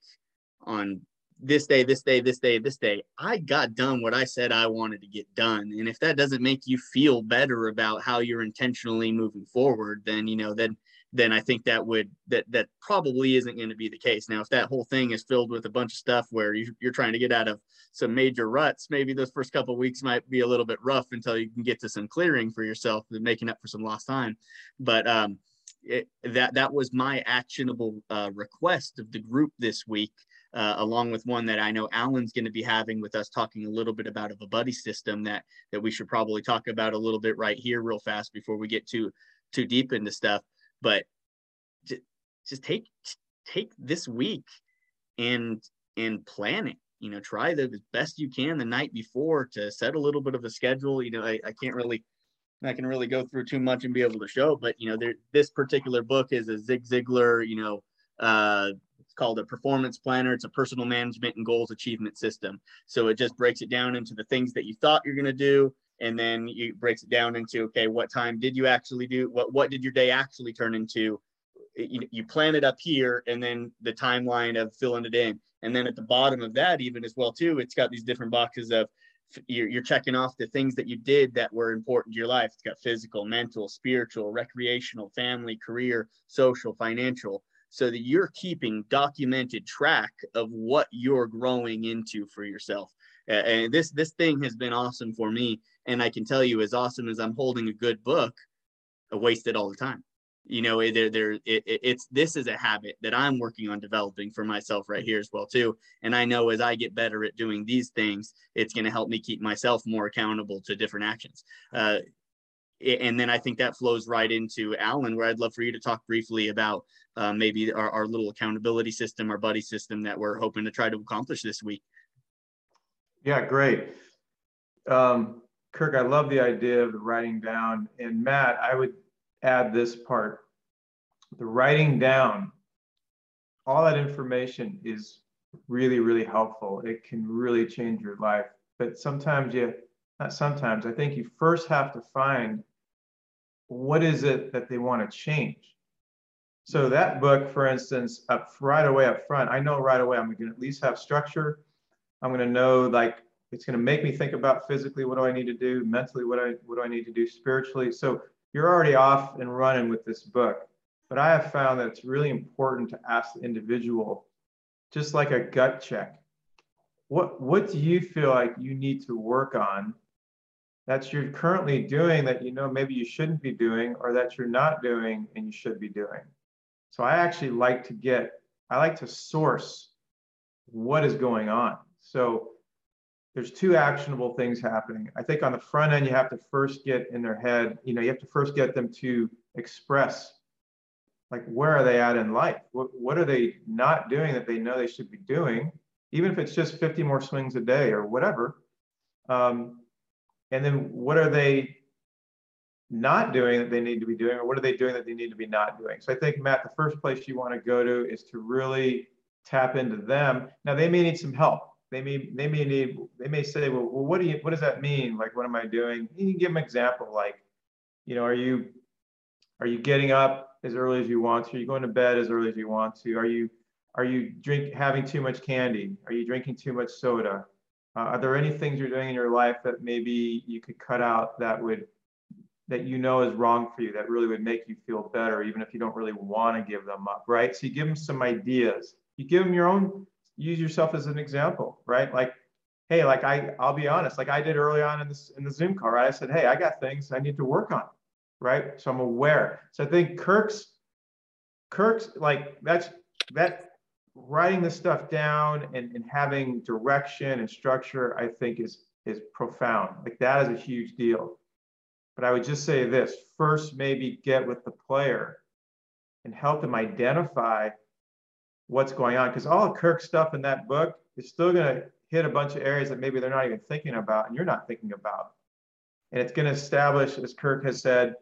on this day, this day, this day, this day, I got done what I said I wanted to get done. And if that doesn't make you feel better about how you're intentionally moving forward, then you know, then then I think that would that that probably isn't going to be the case. Now, if that whole thing is filled with a bunch of stuff where you, are trying to get out of some major ruts, maybe those first couple weeks might be a little bit rough until you can get to some clearing for yourself and making up for some lost time. But um, it, that that was my actionable uh, request of the group this week uh, along with one that I know Alan's going to be having with us talking a little bit about of a buddy system that that we should probably talk about a little bit right here real fast before we get too too deep into stuff. But just, just take take this week and and plan it. You know, try the best you can the night before to set a little bit of a schedule. You know, I, I can't really I can really go through too much and be able to show, but you know, there this particular book is a Zig Ziglar, you know, uh, called a performance planner. It's a personal management and goals achievement system. So it just breaks it down into the things that you thought you're going to do. And then you breaks it down into, okay, what time did you actually do? What, what did your day actually turn into? You, you plan it up here and then the timeline of filling it in. And then at the bottom of that, even as well, too, it's got these different boxes of you're checking off the things that you did that were important to your life. It's got physical, mental, spiritual, recreational, family, career, social, financial, so that you're keeping documented track of what you're growing into for yourself. And this this thing has been awesome for me. And I can tell you, as awesome as I'm holding a good book, I waste it all the time you know there there it, it's this is a habit that i'm working on developing for myself right here as well too and i know as i get better at doing these things it's going to help me keep myself more accountable to different actions uh, and then i think that flows right into alan where i'd love for you to talk briefly about uh, maybe our, our little accountability system our buddy system that we're hoping to try to accomplish this week yeah great um, kirk i love the idea of the writing down and matt i would add this part. The writing down, all that information is really, really helpful. It can really change your life. But sometimes you, not sometimes, I think you first have to find what is it that they want to change. So that book, for instance, up right away up front, I know right away I'm going to at least have structure. I'm going to know like it's going to make me think about physically what do I need to do, mentally what I what do I need to do, spiritually. So you're already off and running with this book. But I have found that it's really important to ask the individual, just like a gut check. What, what do you feel like you need to work on that you're currently doing that you know maybe you shouldn't be doing or that you're not doing and you should be doing? So I actually like to get, I like to source what is going on. So there's two actionable things happening. I think on the front end, you have to first get in their head, you know, you have to first get them to express like where are they at in life? What, what are they not doing that they know they should be doing, even if it's just 50 more swings a day or whatever. Um, and then what are they not doing that they need to be doing, or what are they doing that they need to be not doing? So I think, Matt, the first place you want to go to is to really tap into them. Now, they may need some help. They may they may need they may say well, well what do you what does that mean? Like what am i doing? You can give them an example like you know are you are you getting up as early as you want to? Are you going to bed as early as you want to? Are you are you drink having too much candy? Are you drinking too much soda? Uh, are there any things you're doing in your life that maybe you could cut out that would that you know is wrong for you that really would make you feel better even if you don't really want to give them up right so you give them some ideas you give them your own use yourself as an example, right? Like, hey, like I, I'll be honest, like I did early on in this in the Zoom call, right? I said, hey, I got things I need to work on, right? So I'm aware. So I think Kirk's, Kirk's like that's that writing this stuff down and, and having direction and structure, I think is is profound. Like that is a huge deal. But I would just say this: first, maybe get with the player and help them identify what's going on because all of Kirk's stuff in that book is still going to hit a bunch of areas that maybe they're not even thinking about and you're not thinking about. And it's going to establish, as Kirk has said,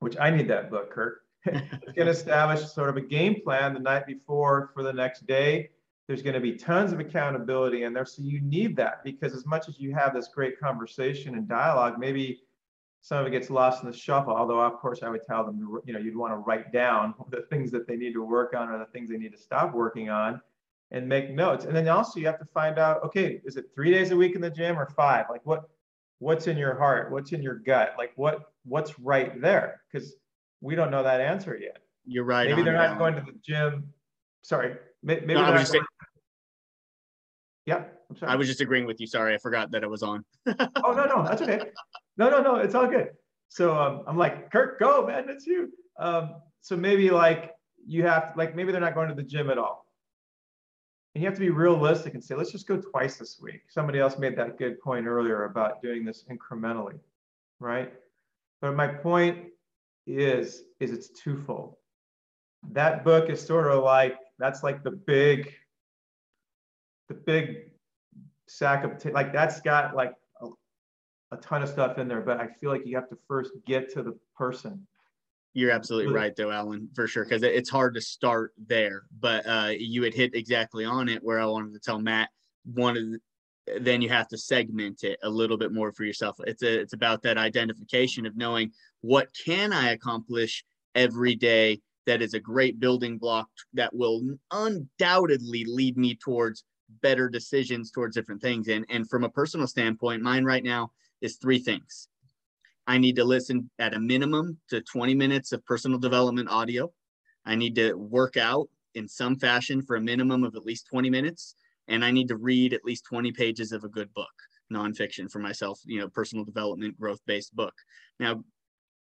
which I need that book, Kirk. it's going to establish sort of a game plan the night before for the next day. There's going to be tons of accountability in there. So you need that because as much as you have this great conversation and dialogue, maybe some of it gets lost in the shuffle. Although, of course, I would tell them, to, you know, you'd want to write down the things that they need to work on or the things they need to stop working on and make notes. And then also you have to find out, okay, is it three days a week in the gym or five? Like what, what's in your heart? What's in your gut? Like what, what's right there? Because we don't know that answer yet. You're right. Maybe they're not going to the gym. Sorry. Maybe no, they're not going, yeah. I'm sorry. I was just agreeing with you. Sorry, I forgot that it was on. oh no, no, that's okay. No, no, no, it's all good. So um, I'm like, Kirk, go, man, it's you. Um, so maybe like you have to, like maybe they're not going to the gym at all. And you have to be realistic and say, let's just go twice this week. Somebody else made that good point earlier about doing this incrementally, right? But my point is, is it's twofold. That book is sort of like that's like the big, the big sack of like that's got like a, ton of stuff in there, but I feel like you have to first get to the person. You're absolutely right, though, Alan, for sure, because it's hard to start there. But uh, you had hit exactly on it where I wanted to tell Matt one of the, then you have to segment it a little bit more for yourself. It's a, it's about that identification of knowing what can I accomplish every day that is a great building block that will undoubtedly lead me towards better decisions towards different things. And and from a personal standpoint, mine right now is three things. I need to listen at a minimum to 20 minutes of personal development audio. I need to work out in some fashion for a minimum of at least 20 minutes. And I need to read at least 20 pages of a good book, nonfiction for myself, you know, personal development, growth based book. Now,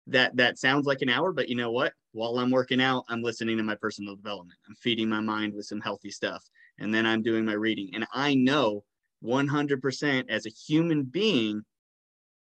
that that sounds like an hour, but you know what? While I'm working out, I'm listening to my personal development. I'm feeding my mind with some healthy stuff. And then I'm doing my reading. And I know 100% as a human being,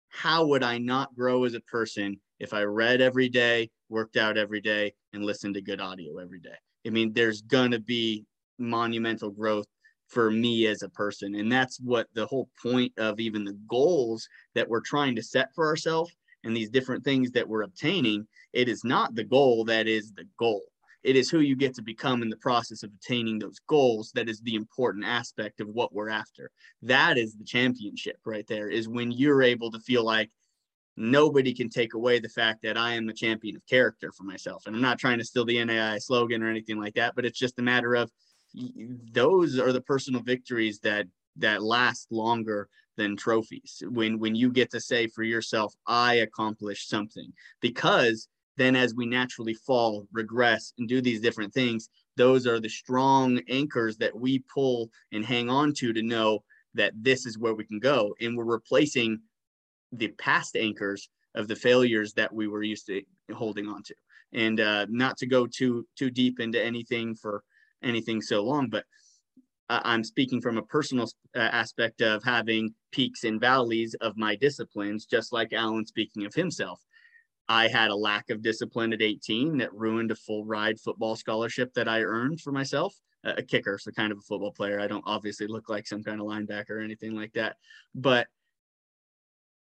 how would I not grow as a person if I read every day, worked out every day, and listened to good audio every day? I mean, there's going to be monumental growth for me as a person. And that's what the whole point of even the goals that we're trying to set for ourselves and these different things that we're obtaining. It is not the goal that is the goal. It is who you get to become in the process of attaining those goals that is the important aspect of what we're after. That is the championship right there, is when you're able to feel like nobody can take away the fact that I am a champion of character for myself. And I'm not trying to steal the NAIA slogan or anything like that, but it's just a matter of those are the personal victories that that last longer than trophies when when you get to say for yourself i accomplished something because then as we naturally fall regress and do these different things those are the strong anchors that we pull and hang on to to know that this is where we can go and we're replacing the past anchors of the failures that we were used to holding on to. And uh, not to go too too deep into anything for anything so long, but I'm speaking from a personal uh, aspect of having peaks and valleys of my disciplines, just like Alan speaking of himself. I had a lack of discipline at 18 that ruined a full ride football scholarship that I earned for myself. A kicker, so kind of a football player. I don't obviously look like some kind of linebacker or anything like that, but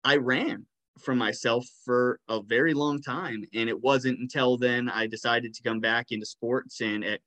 I ran for myself for a very long time. And it wasn't until then I decided to come back into sports. And it,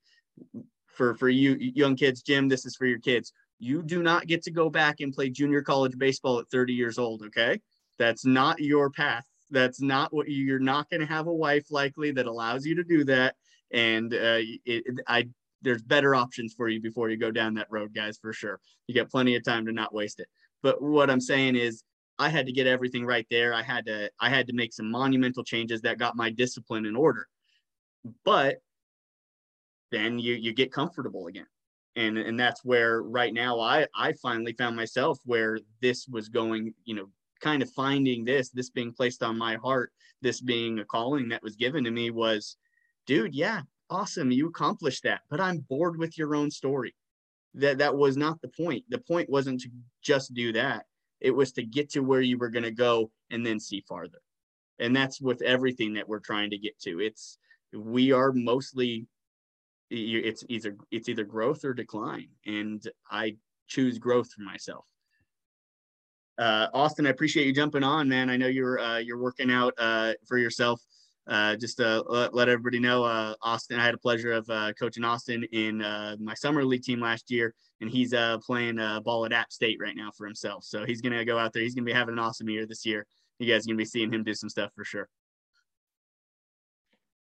for, for you young kids, Jim, this is for your kids. You do not get to go back and play junior college baseball at 30 years old. Okay. That's not your path. That's not what you, you're not going to have a wife likely that allows you to do that. And uh, it, I, there's better options for you before you go down that road, guys, for sure. You got plenty of time to not waste it. But what I'm saying is, I had to get everything right there. I had to I had to make some monumental changes that got my discipline in order. But then you you get comfortable again. And and that's where right now I I finally found myself where this was going, you know, kind of finding this, this being placed on my heart, this being a calling that was given to me was, dude, yeah, awesome, you accomplished that, but I'm bored with your own story. That that was not the point. The point wasn't to just do that it was to get to where you were going to go and then see farther. And that's with everything that we're trying to get to. It's we are mostly it's either it's either growth or decline and I choose growth for myself. Uh, Austin, I appreciate you jumping on, man. I know you're uh, you're working out uh, for yourself. Uh, just to let, let everybody know, uh, Austin, I had a pleasure of uh, coaching Austin in uh, my summer league team last year, and he's uh, playing uh, ball at App State right now for himself. So he's going to go out there. He's going to be having an awesome year this year. You guys are to be seeing him do some stuff for sure.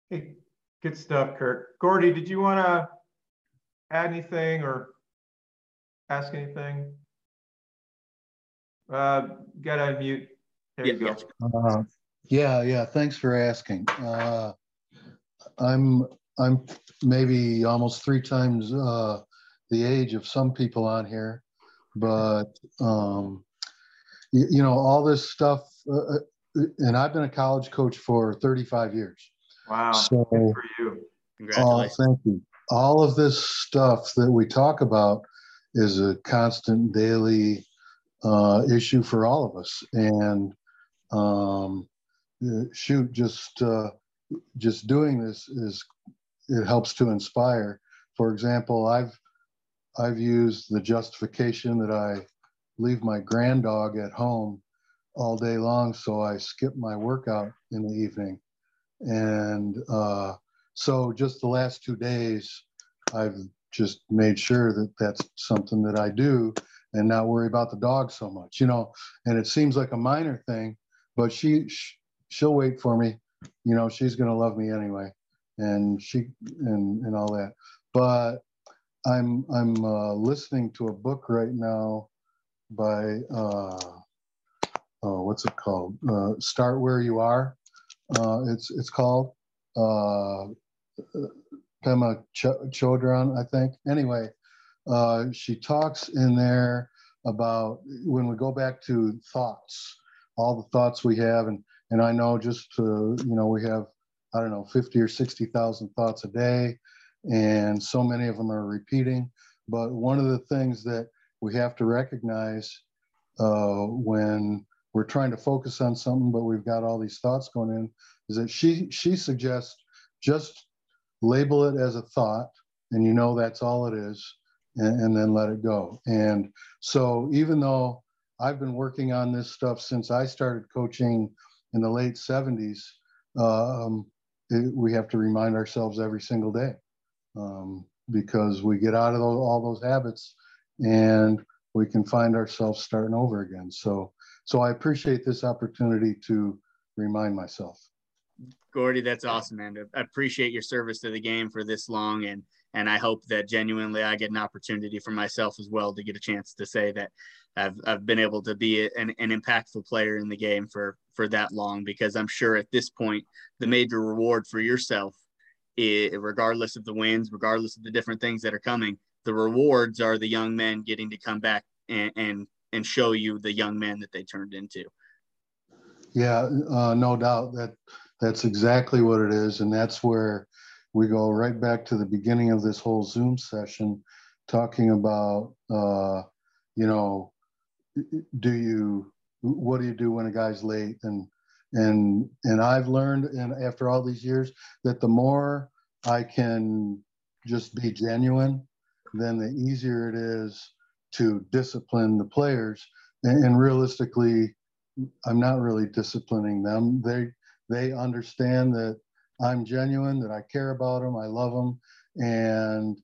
Hey, good stuff, Kirk. Gordy, did you want to add anything or ask anything? Uh, got to unmute. There yeah, you go. Yeah, yeah. Thanks for asking. Uh, I'm I'm maybe almost three times uh, the age of some people on here, but um, you, you know all this stuff. Uh, uh and I've been a college coach for 35 years. Wow. So, Good for you. Congratulations. Oh, thank you. All of this stuff that we talk about is a constant daily uh, issue for all of us, and um, shoot, just uh, just doing this is it helps to inspire. For example, I've I've used the justification that I leave my grand dog at home all day long, so I skip my workout in the evening. And uh, so, just the last two days, I've just made sure that that's something that I do and not worry about the dog so much, you know. And it seems like a minor thing, but she, she she'll wait for me. You know, she's gonna love me anyway, and she and and all that. But I'm I'm uh, listening to a book right now by uh, oh, what's it called? Uh, Start where you are. Uh, it's it's called uh, Pema Ch- Chodron, I think. Anyway, uh, she talks in there about when we go back to thoughts, all the thoughts we have, and and I know just you know we have I don't know 50 or 60 thousand thoughts a day, and so many of them are repeating. But one of the things that we have to recognize uh, when we're trying to focus on something, but we've got all these thoughts going in, is that she she suggests just label it as a thought, and you know that's all it is, and, and then let it go. And so even though I've been working on this stuff since I started coaching in the late 70s, um, it, we have to remind ourselves every single day um, because we get out of those, all those habits and we can find ourselves starting over again. So, so I appreciate this opportunity to remind myself. Gordy, that's awesome, man. I appreciate your service to the game for this long, and and I hope that genuinely I get an opportunity for myself as well to get a chance to say that I've I've been able to be an, an impactful player in the game for for that long because I'm sure at this point the major reward for yourself, is, regardless of the wins, regardless of the different things that are coming, the rewards are the young men getting to come back and and, and show you the young men that they turned into. Yeah, uh, no doubt that that's exactly what it is. And that's where we go right back to the beginning of this whole Zoom session, talking about, uh, you know, do you, what do you do when a guy's late? And, and, and I've learned, and after all these years, that the more I can just be genuine, then the easier it is to discipline the players. And, and realistically, I'm not really disciplining them. They they understand that I'm genuine, that I care about them, I love them, and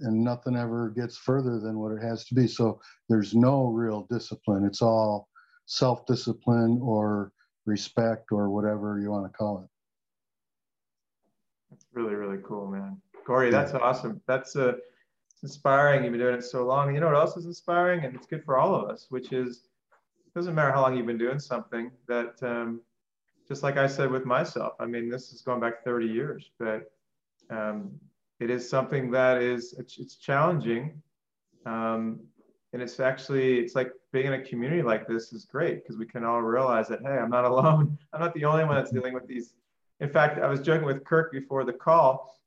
and nothing ever gets further than what it has to be. So there's no real discipline. It's all self-discipline or respect or whatever you want to call it. That's really really cool, man. Corey, that's awesome. That's uh, inspiring. You've been doing it so long. You know what else is inspiring, and it's good for all of us, which is doesn't matter how long you've been doing something that um, just like I said with myself, I mean, this is going back 30 years, but um, it is something that is, it's, it's challenging. Um, and it's actually, it's like being in a community like this is great because we can all realize that, hey, I'm not alone. I'm not the only one that's dealing with these. In fact, I was joking with Kirk before the call,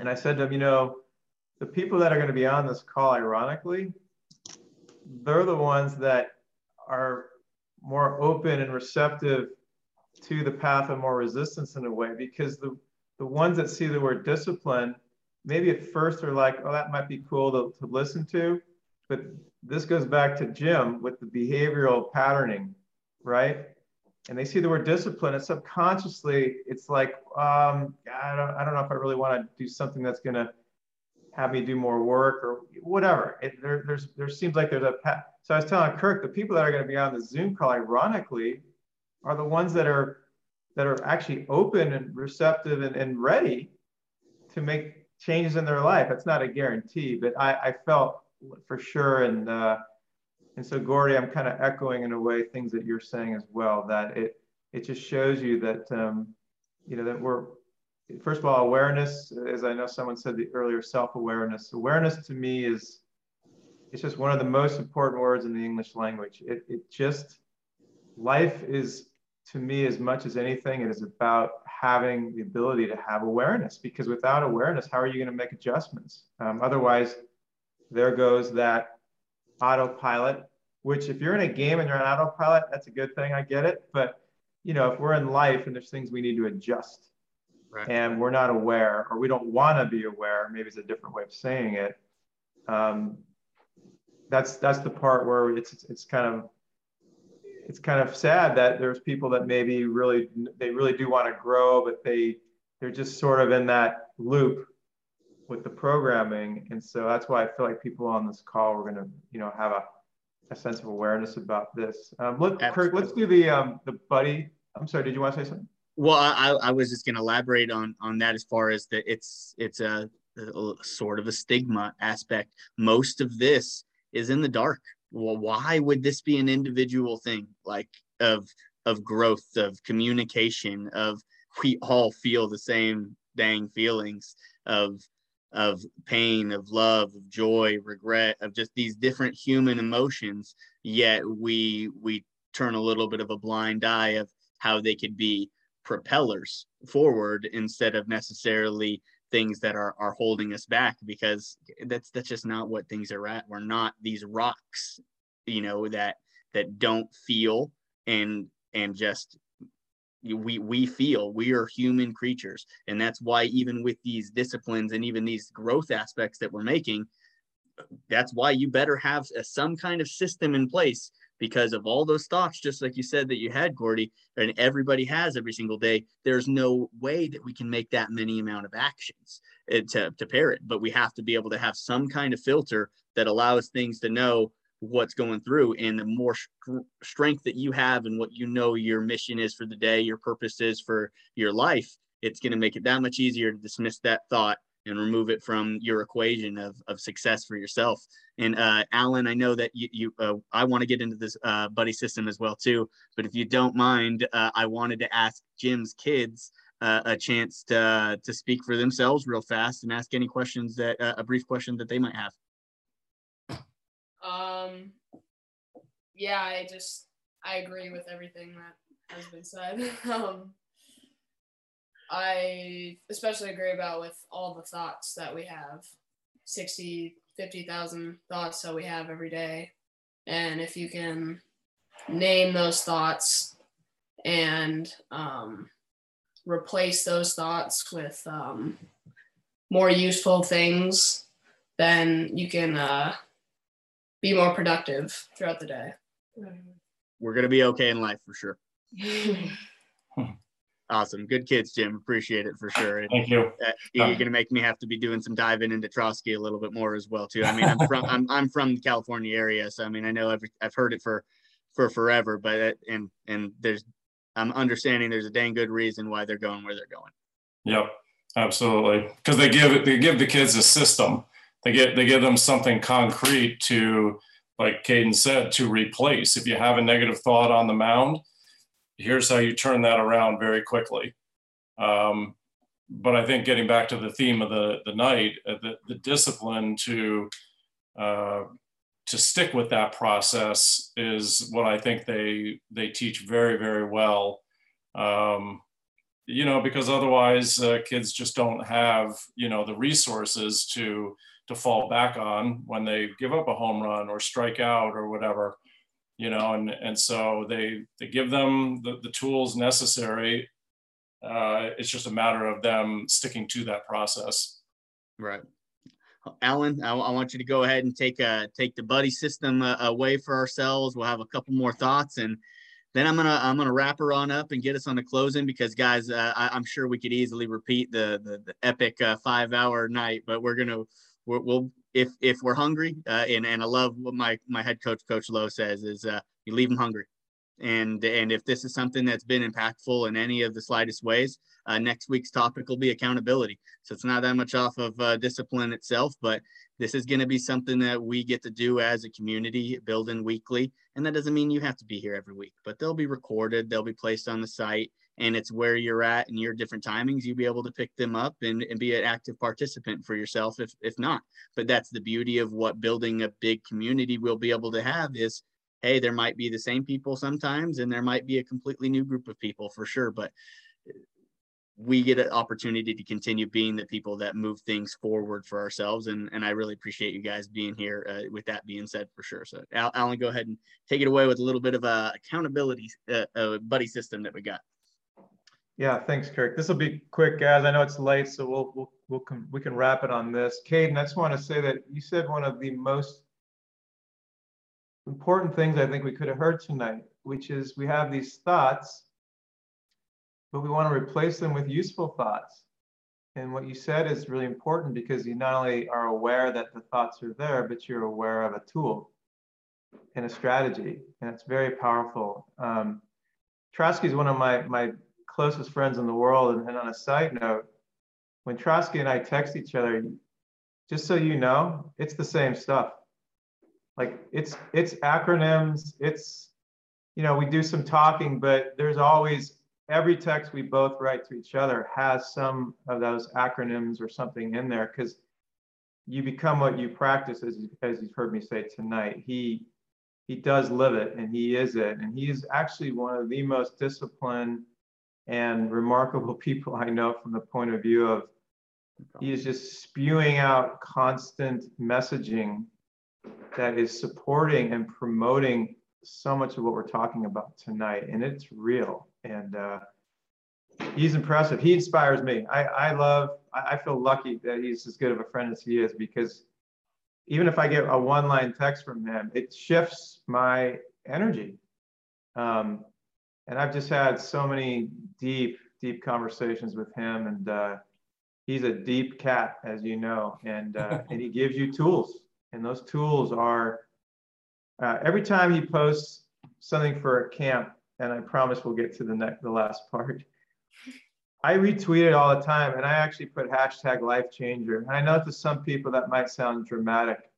and I said to him, you know, the people that are going to be on this call, ironically, they're the ones that are more open and receptive to the path of more resistance in a way because the, the ones that see the word discipline maybe at first are like oh that might be cool to, to listen to but this goes back to jim with the behavioral patterning right? And they see the word discipline and subconsciously it's like um, I, don't, I don't know if i really want to do something that's going to have me do more work or whatever. It, there, there's there seems like there's a path so i was telling kirk the people that are going to be on the zoom call ironically are the ones that are that are actually open and receptive and, and ready to make changes in their life. It's not a guarantee, but I, I felt for sure. And uh, and so Gordy, I'm kind of echoing in a way things that you're saying as well. That it it just shows you that um, you know that we're first of all awareness, as I know someone said the earlier, self-awareness. Awareness to me is it's just one of the most important words in the English language. It it just life is to me, as much as anything, it is about having the ability to have awareness because without awareness, how are you going to make adjustments? Um, otherwise, there goes that autopilot, which if you're in a game and you're on autopilot, that's a good thing. I get it. But, you know, if we're in life and there's things we need to adjust right. and we're not aware or we don't want to be aware, maybe it's a different way of saying it. Um, that's that's the part where it's it's kind of it's kind of sad that there's people that maybe really they really do want to grow, but they they're just sort of in that loop with the programming, and so that's why I feel like people on this call are going to you know have a, a sense of awareness about this. Um, look, Kirk, let's do the um, the buddy. I'm sorry, did you want to say something? Well, I, I was just going to elaborate on on that as far as that it's it's a a, sort of a stigma aspect. Most of this is in the dark. Well, why would this be an individual thing like of of growth, of communication, of we all feel the same dang feelings of of pain, of love, of joy, regret, of just these different human emotions. Yet we we turn a little bit of a blind eye of how they could be propellers forward instead of necessarily things that are are holding us back because that's that's just not what things are at. We're not these rocks you know that that don't feel and and just we we feel. We are human creatures. And that's why even with these disciplines and even these growth aspects that we're making that's why you better have a, some kind of system in place because of all those thoughts just like you said that you had gordy and everybody has every single day there's no way that we can make that many amount of actions eh, to, to pair it. But we have to be able to have some kind of filter that allows things to know what's going through and the more strength that you have and what you know your mission is for the day your purpose is for your life it's going to make it that much easier to dismiss that thought and remove it from your equation of, of success for yourself and uh, alan i know that you, you uh, i want to get into this uh, buddy system as well too but if you don't mind uh, i wanted to ask jim's kids uh, a chance to, to speak for themselves real fast and ask any questions that uh, a brief question that they might have um, yeah, I just I agree with everything that has been said. um, I especially agree about with all the thoughts that we have 60, 50,000 thoughts that we have every day. And if you can name those thoughts and um, replace those thoughts with um, more useful things, then you can uh, be more productive throughout the day. We're gonna be okay in life for sure. awesome, good kids, Jim. Appreciate it for sure. And, Thank you. Uh, you're gonna make me have to be doing some diving into Trosky a little bit more as well too. I mean, I'm from I'm I'm from the California area, so I mean, I know I've I've heard it for for forever, but it, uh, and and there's I'm understanding there's a dang good reason why they're going where they're going. Yep, absolutely, because they give it they give the kids a system they get they give them something concrete to like Caden said to replace if you have a negative thought on the mound here's how you turn that around very quickly. Um, but I think getting back to the theme of the the night uh, the, the discipline to uh, to stick with that process is what I think they they teach very very well. Um, you know because otherwise uh, kids just don't have you know the resources to to fall back on when they give up a home run or strike out or whatever you know and and so they they give them the, the tools necessary. Uh, it's just a matter of them sticking to that process. Right. Alan I, want you to go ahead and take uh take the buddy system uh, away for ourselves. We'll have a couple more thoughts and then I'm gonna I'm gonna wrap her on up and get us on the closing because guys, uh, I, am sure we could easily repeat the the, the epic uh, five hour night, but we're gonna we will if if we're hungry, uh, and and I love what my my head coach Coach Lowe says is uh, you leave them hungry, and and if this is something that's been impactful in any of the slightest ways, uh, next week's topic will be accountability. So it's not that much off of uh, discipline itself, but this is going to be something that we get to do as a community, building weekly, and that doesn't mean you have to be here every week, but they'll be recorded, they'll be placed on the site and it's where you're at and your different timings you'll be able to pick them up and, and be an active participant for yourself if, if not. But that's the beauty of what building a big community will be able to have is hey there might be the same people sometimes and there might be a completely new group of people for sure but we get an opportunity to continue being the people that move things forward for ourselves. And, and i really appreciate you guys being here uh, with that being said for sure. So alan go ahead and take it away with a little bit of a accountability uh, uh, buddy system that we got yeah, thanks, Kirk. This will be quick, guys. I know it's late, so we'll we'll, we'll we can wrap it on this. Caden, I just want to say that you said one of the most important things I think we could have heard tonight, which is we have these thoughts, but we want to replace them with useful thoughts. And what you said is really important because you not only are aware that the thoughts are there, but you're aware of a tool and a strategy, and it's very powerful. Um, Trosky is one of my my closest friends in the world. And, and on a side note, when Trosky and I text each other, just so you know, it's the same stuff. Like it's it's acronyms, it's you know, we do some talking, but there's always every text we both write to each other has some of those acronyms or something in there because you become what you practice as, as you've heard me say tonight he he does live it and he is it and he is actually one of the most disciplined and remarkable people i know from the point of view of he is just spewing out constant messaging that is supporting and promoting so much of what we're talking about tonight and it's real and uh, he's impressive. He inspires me. I, I love I, I feel lucky that he's as good of a friend as he is because even if i get a one line text from him it shifts my energy. Um, and i've just had so many deep deep conversations with him and uh, he's a deep cat as you know and uh, and he gives you tools and those tools are uh, every time he posts something for a camp, and I promise we'll get to the next, the last part. I retweet it all the time, and I actually put hashtag life changer. And I know to some people that might sound dramatic.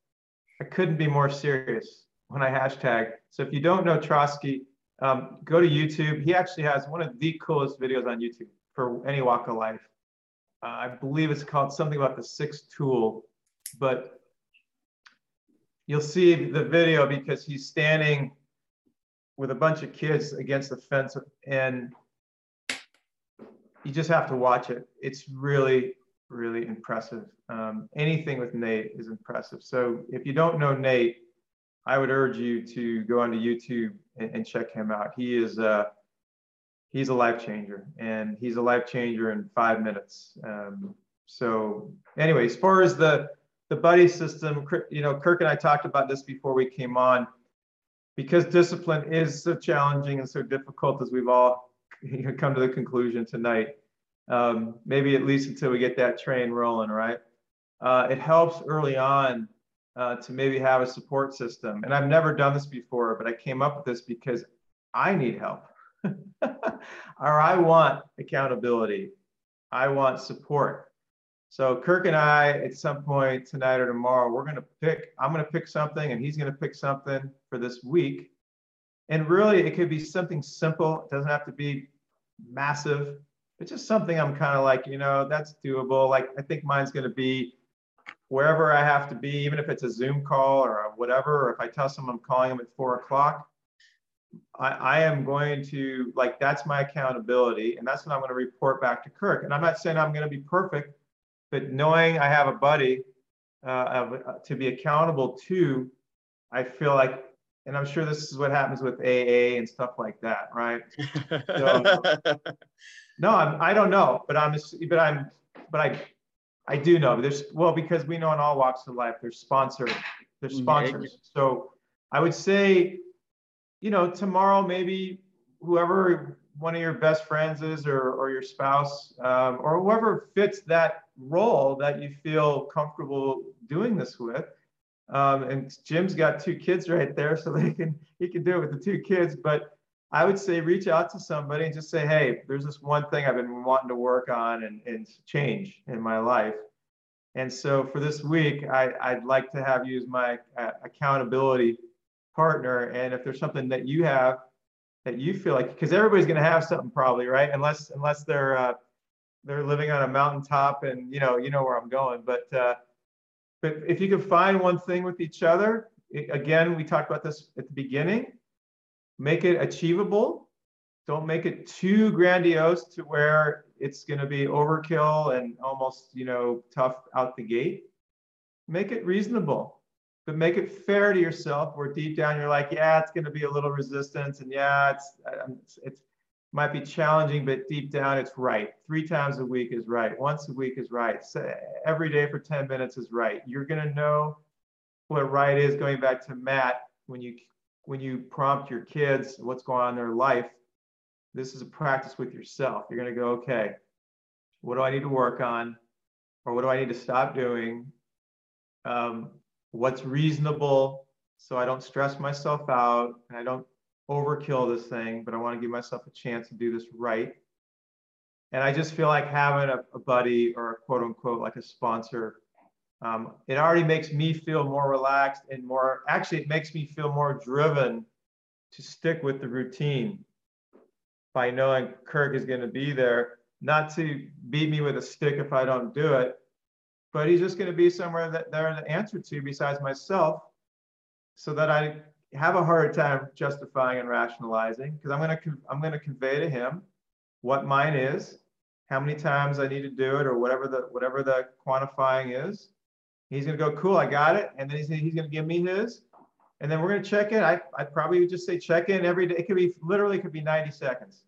I couldn't be more serious when I hashtag. So if you don't know Trosky, um, go to YouTube. He actually has one of the coolest videos on YouTube for any walk of life. Uh, I believe it's called something about the sixth tool, but you'll see the video because he's standing with a bunch of kids against the fence and you just have to watch it. It's really, really impressive. Um, anything with Nate is impressive. So if you don't know Nate, I would urge you to go onto YouTube and, and check him out. He is uh, he's a life changer, and he's a life changer in five minutes. Um, so anyway, as far as the the buddy system, you know, Kirk and I talked about this before we came on. Because discipline is so challenging and so difficult, as we've all come to the conclusion tonight. Um, maybe at least until we get that train rolling, right? Uh, it helps early on uh, to maybe have a support system. And I've never done this before, but I came up with this because I need help, or I want accountability. I want support. So Kirk and I, at some point tonight or tomorrow, we're going to pick, I'm going to pick something and he's going to pick something for this week. And really, it could be something simple. It doesn't have to be massive. It's just something I'm kind of like, you know, that's doable. Like, I think mine's going to be wherever I have to be, even if it's a Zoom call or whatever, or if I tell someone I'm calling them at four o'clock, I, I, am going to, like, that's my accountability. And that's what I'm going to report back to Kirk. And I'm not saying I'm going to be perfect but knowing I have a buddy uh, uh, to be accountable to, I feel like, and I'm sure this is what happens with AA and stuff like that, right? So, no, I'm, I don't know, but I'm, but I'm, but I, I do know. There's well because we know in all walks of life there's sponsor, there's sponsors. So I would say, you know, tomorrow maybe whoever one of your best friends is or, or your spouse um, or whoever fits that role that you feel comfortable doing this with. Um, and Jim's got two kids right there, so they can he can do it with the two kids. But I would say reach out to somebody and just say, hey, there's this one thing I've been wanting to work on and, and change in my life. And so for this week, I, would like to have you as my uh, accountability partner. And if there's something that you have that you feel like, because everybody's going to have something probably, right? Unless unless they're uh, they're living on a mountaintop and you know you know where i'm going but uh, but if you can find one thing with each other again we talked about this at the beginning make it achievable don't make it too grandiose to where it's going to be overkill and almost you know tough out the gate make it reasonable but make it fair to yourself where deep down you're like yeah it's going to be a little resistance and yeah it's it's might be challenging, but deep down it's right. Three times a week is right. Once a week is right. So every day for 10 minutes is right. You're going to know what right is going back to Matt when you when you prompt your kids what's going on in their life. This is a practice with yourself. You're going to go, okay, what do I need to work on? Or what do I need to stop doing? Um, what's reasonable so I don't stress myself out and I don't overkill this thing, but I want to give myself a chance to do this right. And I just feel like having a, a buddy or a quote unquote like a sponsor um, it already makes me feel more relaxed and more, actually, it makes me feel more driven to stick with the routine by knowing Kirk is going to be there, not to beat me with a stick if I don't do it, but he's just going to be somewhere that there to answer to besides myself so that I have a hard time justifying and rationalizing because I'm going to I'm going to convey to him what mine is, how many times I need to do it or whatever the whatever the quantifying is. He's going to go, cool, I got it. And then he's, he's going to give me his. And then we're going to check in. I, I probably would just say check in every day. It could be literally, it could be 90 seconds.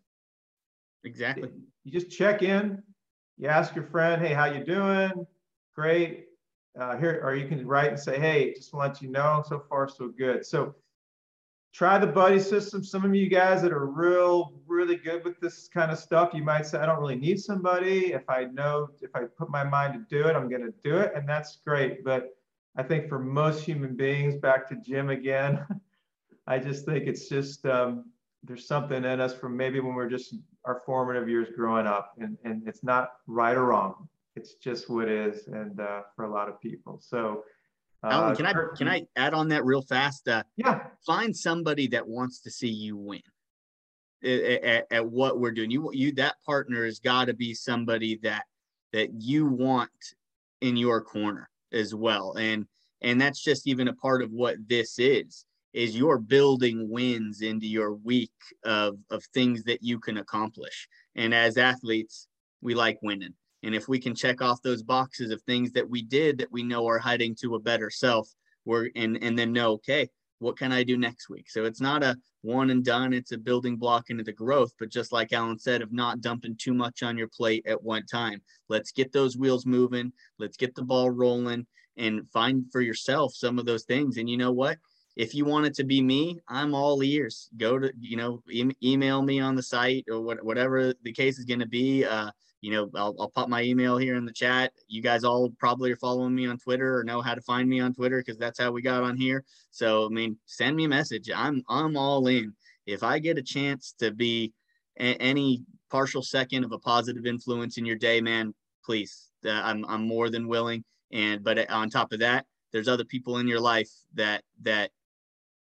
Exactly. You just check in. You ask your friend, hey, how you doing? Great. Uh, here, or you can write and say, hey, just want you know, so far so good. So try the buddy system. Some of you guys that are real, really good with this kind of stuff, you might say, I don't really need somebody. If I know, if I put my mind to do it, I'm going to do it. And that's great. But I think for most human beings, back to Jim again, I just think it's just, um, there's something in us from maybe when we're just our formative years growing up and, and it's not right or wrong. It's just what is. And uh, for a lot of people. So, Alan, uh, can I can I add on that real fast? Uh, yeah. Find somebody that wants to see you win. At, at, at what we're doing, you you that partner has got to be somebody that that you want in your corner as well, and and that's just even a part of what this is is you're building wins into your week of of things that you can accomplish. And as athletes, we like winning. And if we can check off those boxes of things that we did that we know are heading to a better self, we're and and then know, okay, what can I do next week? So it's not a one and done, it's a building block into the growth. But just like Alan said, of not dumping too much on your plate at one time. Let's get those wheels moving, let's get the ball rolling and find for yourself some of those things. And you know what? If you want it to be me, I'm all ears. Go to, you know, e- email me on the site or what, whatever the case is going to be. Uh, you know, I'll, I'll pop my email here in the chat. You guys all probably are following me on Twitter or know how to find me on Twitter because that's how we got on here. So, I mean, send me a message. I'm, I'm all in. If I get a chance to be a- any partial second of a positive influence in your day, man, please, uh, I'm, I'm more than willing. And, but on top of that, there's other people in your life that, that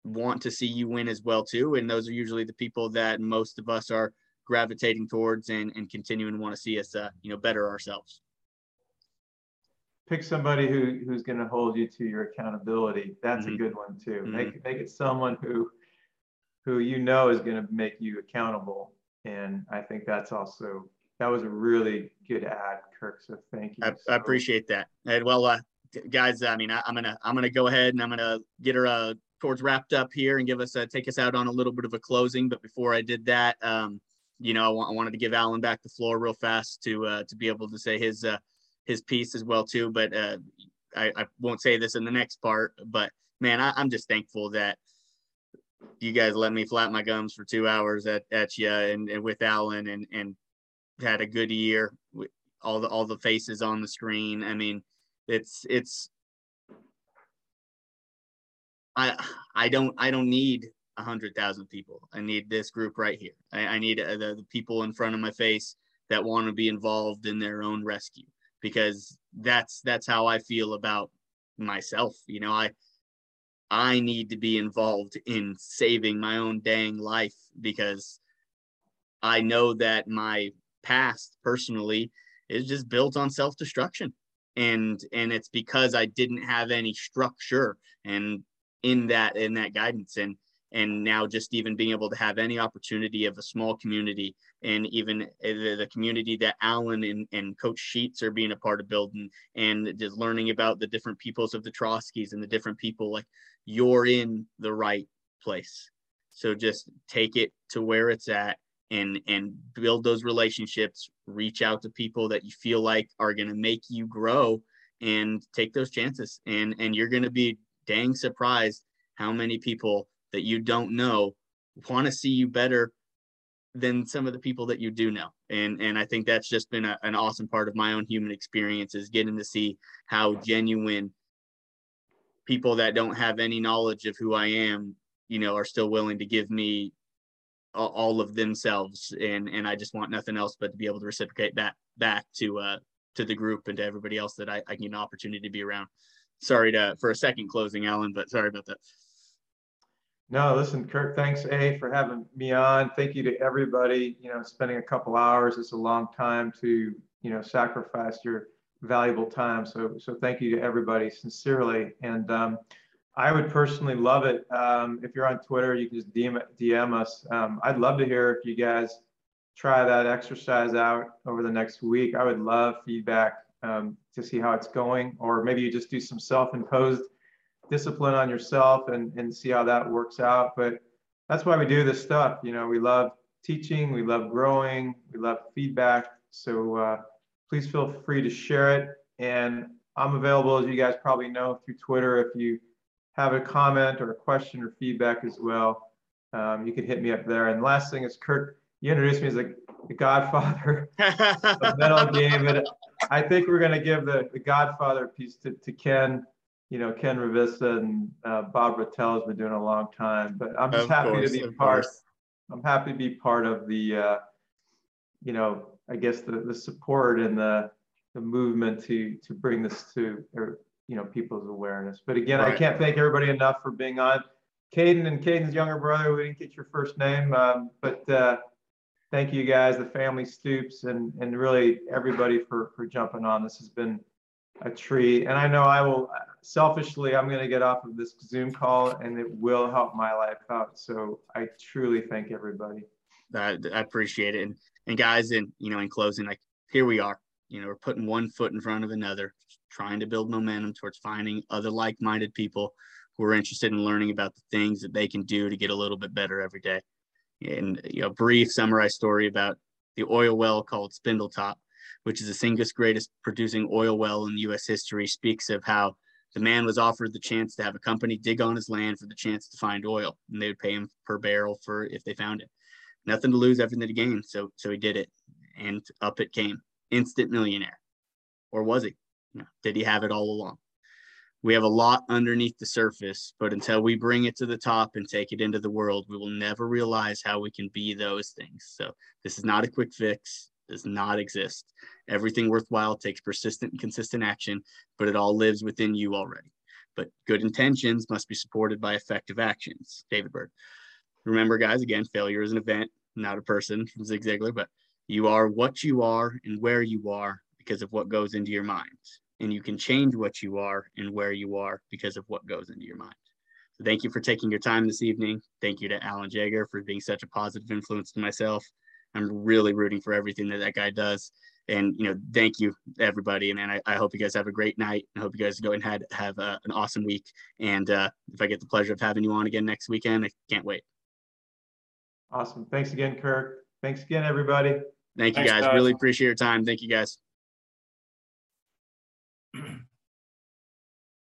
want to see you win as well too. And those are usually the people that most of us are gravitating towards and, and continuing to want to see us, uh, you know, better ourselves. Pick somebody who, who's going to hold you to your accountability. That's Mhm. a good one too. Mhm. Make, make it someone who, who you know is going to make you accountable. And I think that's also, that was a really good ad, Kirk. So thank you. I, so- I appreciate that. And well, uh, guys, I mean, I, I'm gonna I'm gonna go ahead and I'm gonna get her uh, towards wrapped up here and give us a, take us out on a little bit of a closing. But before I did that, um, you know, I, wanted to give Alan back the floor real fast to uh, to be able to say his uh, his piece as well too. But uh, I, I won't say this in the next part. But man, I, I'm just thankful that you guys let me flap my gums for two hours at, at you and, and with Alan and and had a good year all the all the faces on the screen. I mean, it's it's I I don't I don't need a hundred thousand people. I need this group right here. I, I need uh, the, the people in front of my face that want to be involved in their own rescue because that's that's how I feel about myself. You know, I I need to be involved in saving my own dang life because I know that my past personally is just built on self-destruction and and it's because I didn't have any structure and in that in that guidance and and now just even being able to have any opportunity of a small community and even eh, the, the community that Alan and, and Coach Sheets are being a part of building and just learning about the different peoples of the Troskys and the different people like you're in the right place. So just take it to where it's at and and build those relationships, reach out to people that you feel like are going to make you grow and take those chances and and you're going to be dang surprised how many people that you don't know want to see you better than some of the people that you do know and and i think that's just been a, an awesome part of my own human experience is getting to see how genuine people that don't have any knowledge of who i am you know are still willing to give me all of themselves and and i just want nothing else but to be able to reciprocate that back to uh to the group and to everybody else that I, I get an opportunity to be around. Sorry to for a second closing, Alan, but sorry about that. No, listen, Kirk, thanks A for having me on. Thank you to everybody, you know, spending a couple hours is a long time to, you know, sacrifice your valuable time. So, so thank you to everybody sincerely. And um, I would personally love it. Um, if you're on Twitter, you can just DM, DM us. Um, I'd love to hear if you guys try that exercise out over the next week. I would love feedback um, to see how it's going, or maybe you just do some self-imposed discipline on yourself and, and see how that works out. But that's why we do this stuff. You know, we love teaching, we love growing, we love feedback. So uh, please feel free to share it. And I'm available, as you guys probably know, through Twitter. If you have a comment or a question or feedback as well, um, you can hit me up there. And last thing is, Kurt, you introduced me as a, the godfather of mental game. And I think we're going to give the, the godfather piece to, to Ken you know, Ken Ravizza and uh, Bob Rotella has been doing a long time, but I'm just of happy course, to be part. Course. I'm happy to be part of the, uh, you know, I guess the, the support and the, the movement to, to bring this to, or, you know, people's awareness. But again, right. I can't thank everybody enough for being on. Caden and Caden's younger brother, we didn't get your first name, um, but uh, thank you guys, the family Stoops, and and really everybody for for jumping on. This has been a treat, and I know I will selfishly, I'm going to get off of this Zoom call and it will help my life out. So I truly thank everybody. I, I appreciate it. And, and guys, in, you know, in closing, like here we are, you know, we're putting one foot in front of another, trying to build momentum towards finding other like-minded people who are interested in learning about the things that they can do to get a little bit better every day. And, you know, brief summarized story about the oil well called Spindletop, which is the single greatest producing oil well in U.S. history, speaks of how the man was offered the chance to have a company dig on his land for the chance to find oil, and they would pay him per barrel for if they found it. Nothing to lose, everything to gain. So, so he did it, and up it came. Instant millionaire, or was he? No. Did he have it all along? We have a lot underneath the surface, but until we bring it to the top and take it into the world, we will never realize how we can be those things. So, this is not a quick fix does not exist. Everything worthwhile takes persistent and consistent action, but it all lives within you already. But good intentions must be supported by effective actions. David Bird. Remember, guys, again, failure is an event, not a person from Zig Ziglar, but you are what you are and where you are because of what goes into your mind. And you can change what you are and where you are because of what goes into your mind. So thank you for taking your time this evening. Thank you to Alan Jaeger for being such a positive influence to myself. I'm really rooting for everything that that guy does. And you know, thank you everybody, and, and I, I hope you guys have a great night. I hope you guys go and had have uh, an awesome week. And uh, if I get the pleasure of having you on again next weekend, I can't wait. Awesome. Thanks again, Kirk. Thanks again, everybody. Thank you, guys. guys. Really appreciate your time. Thank you, guys.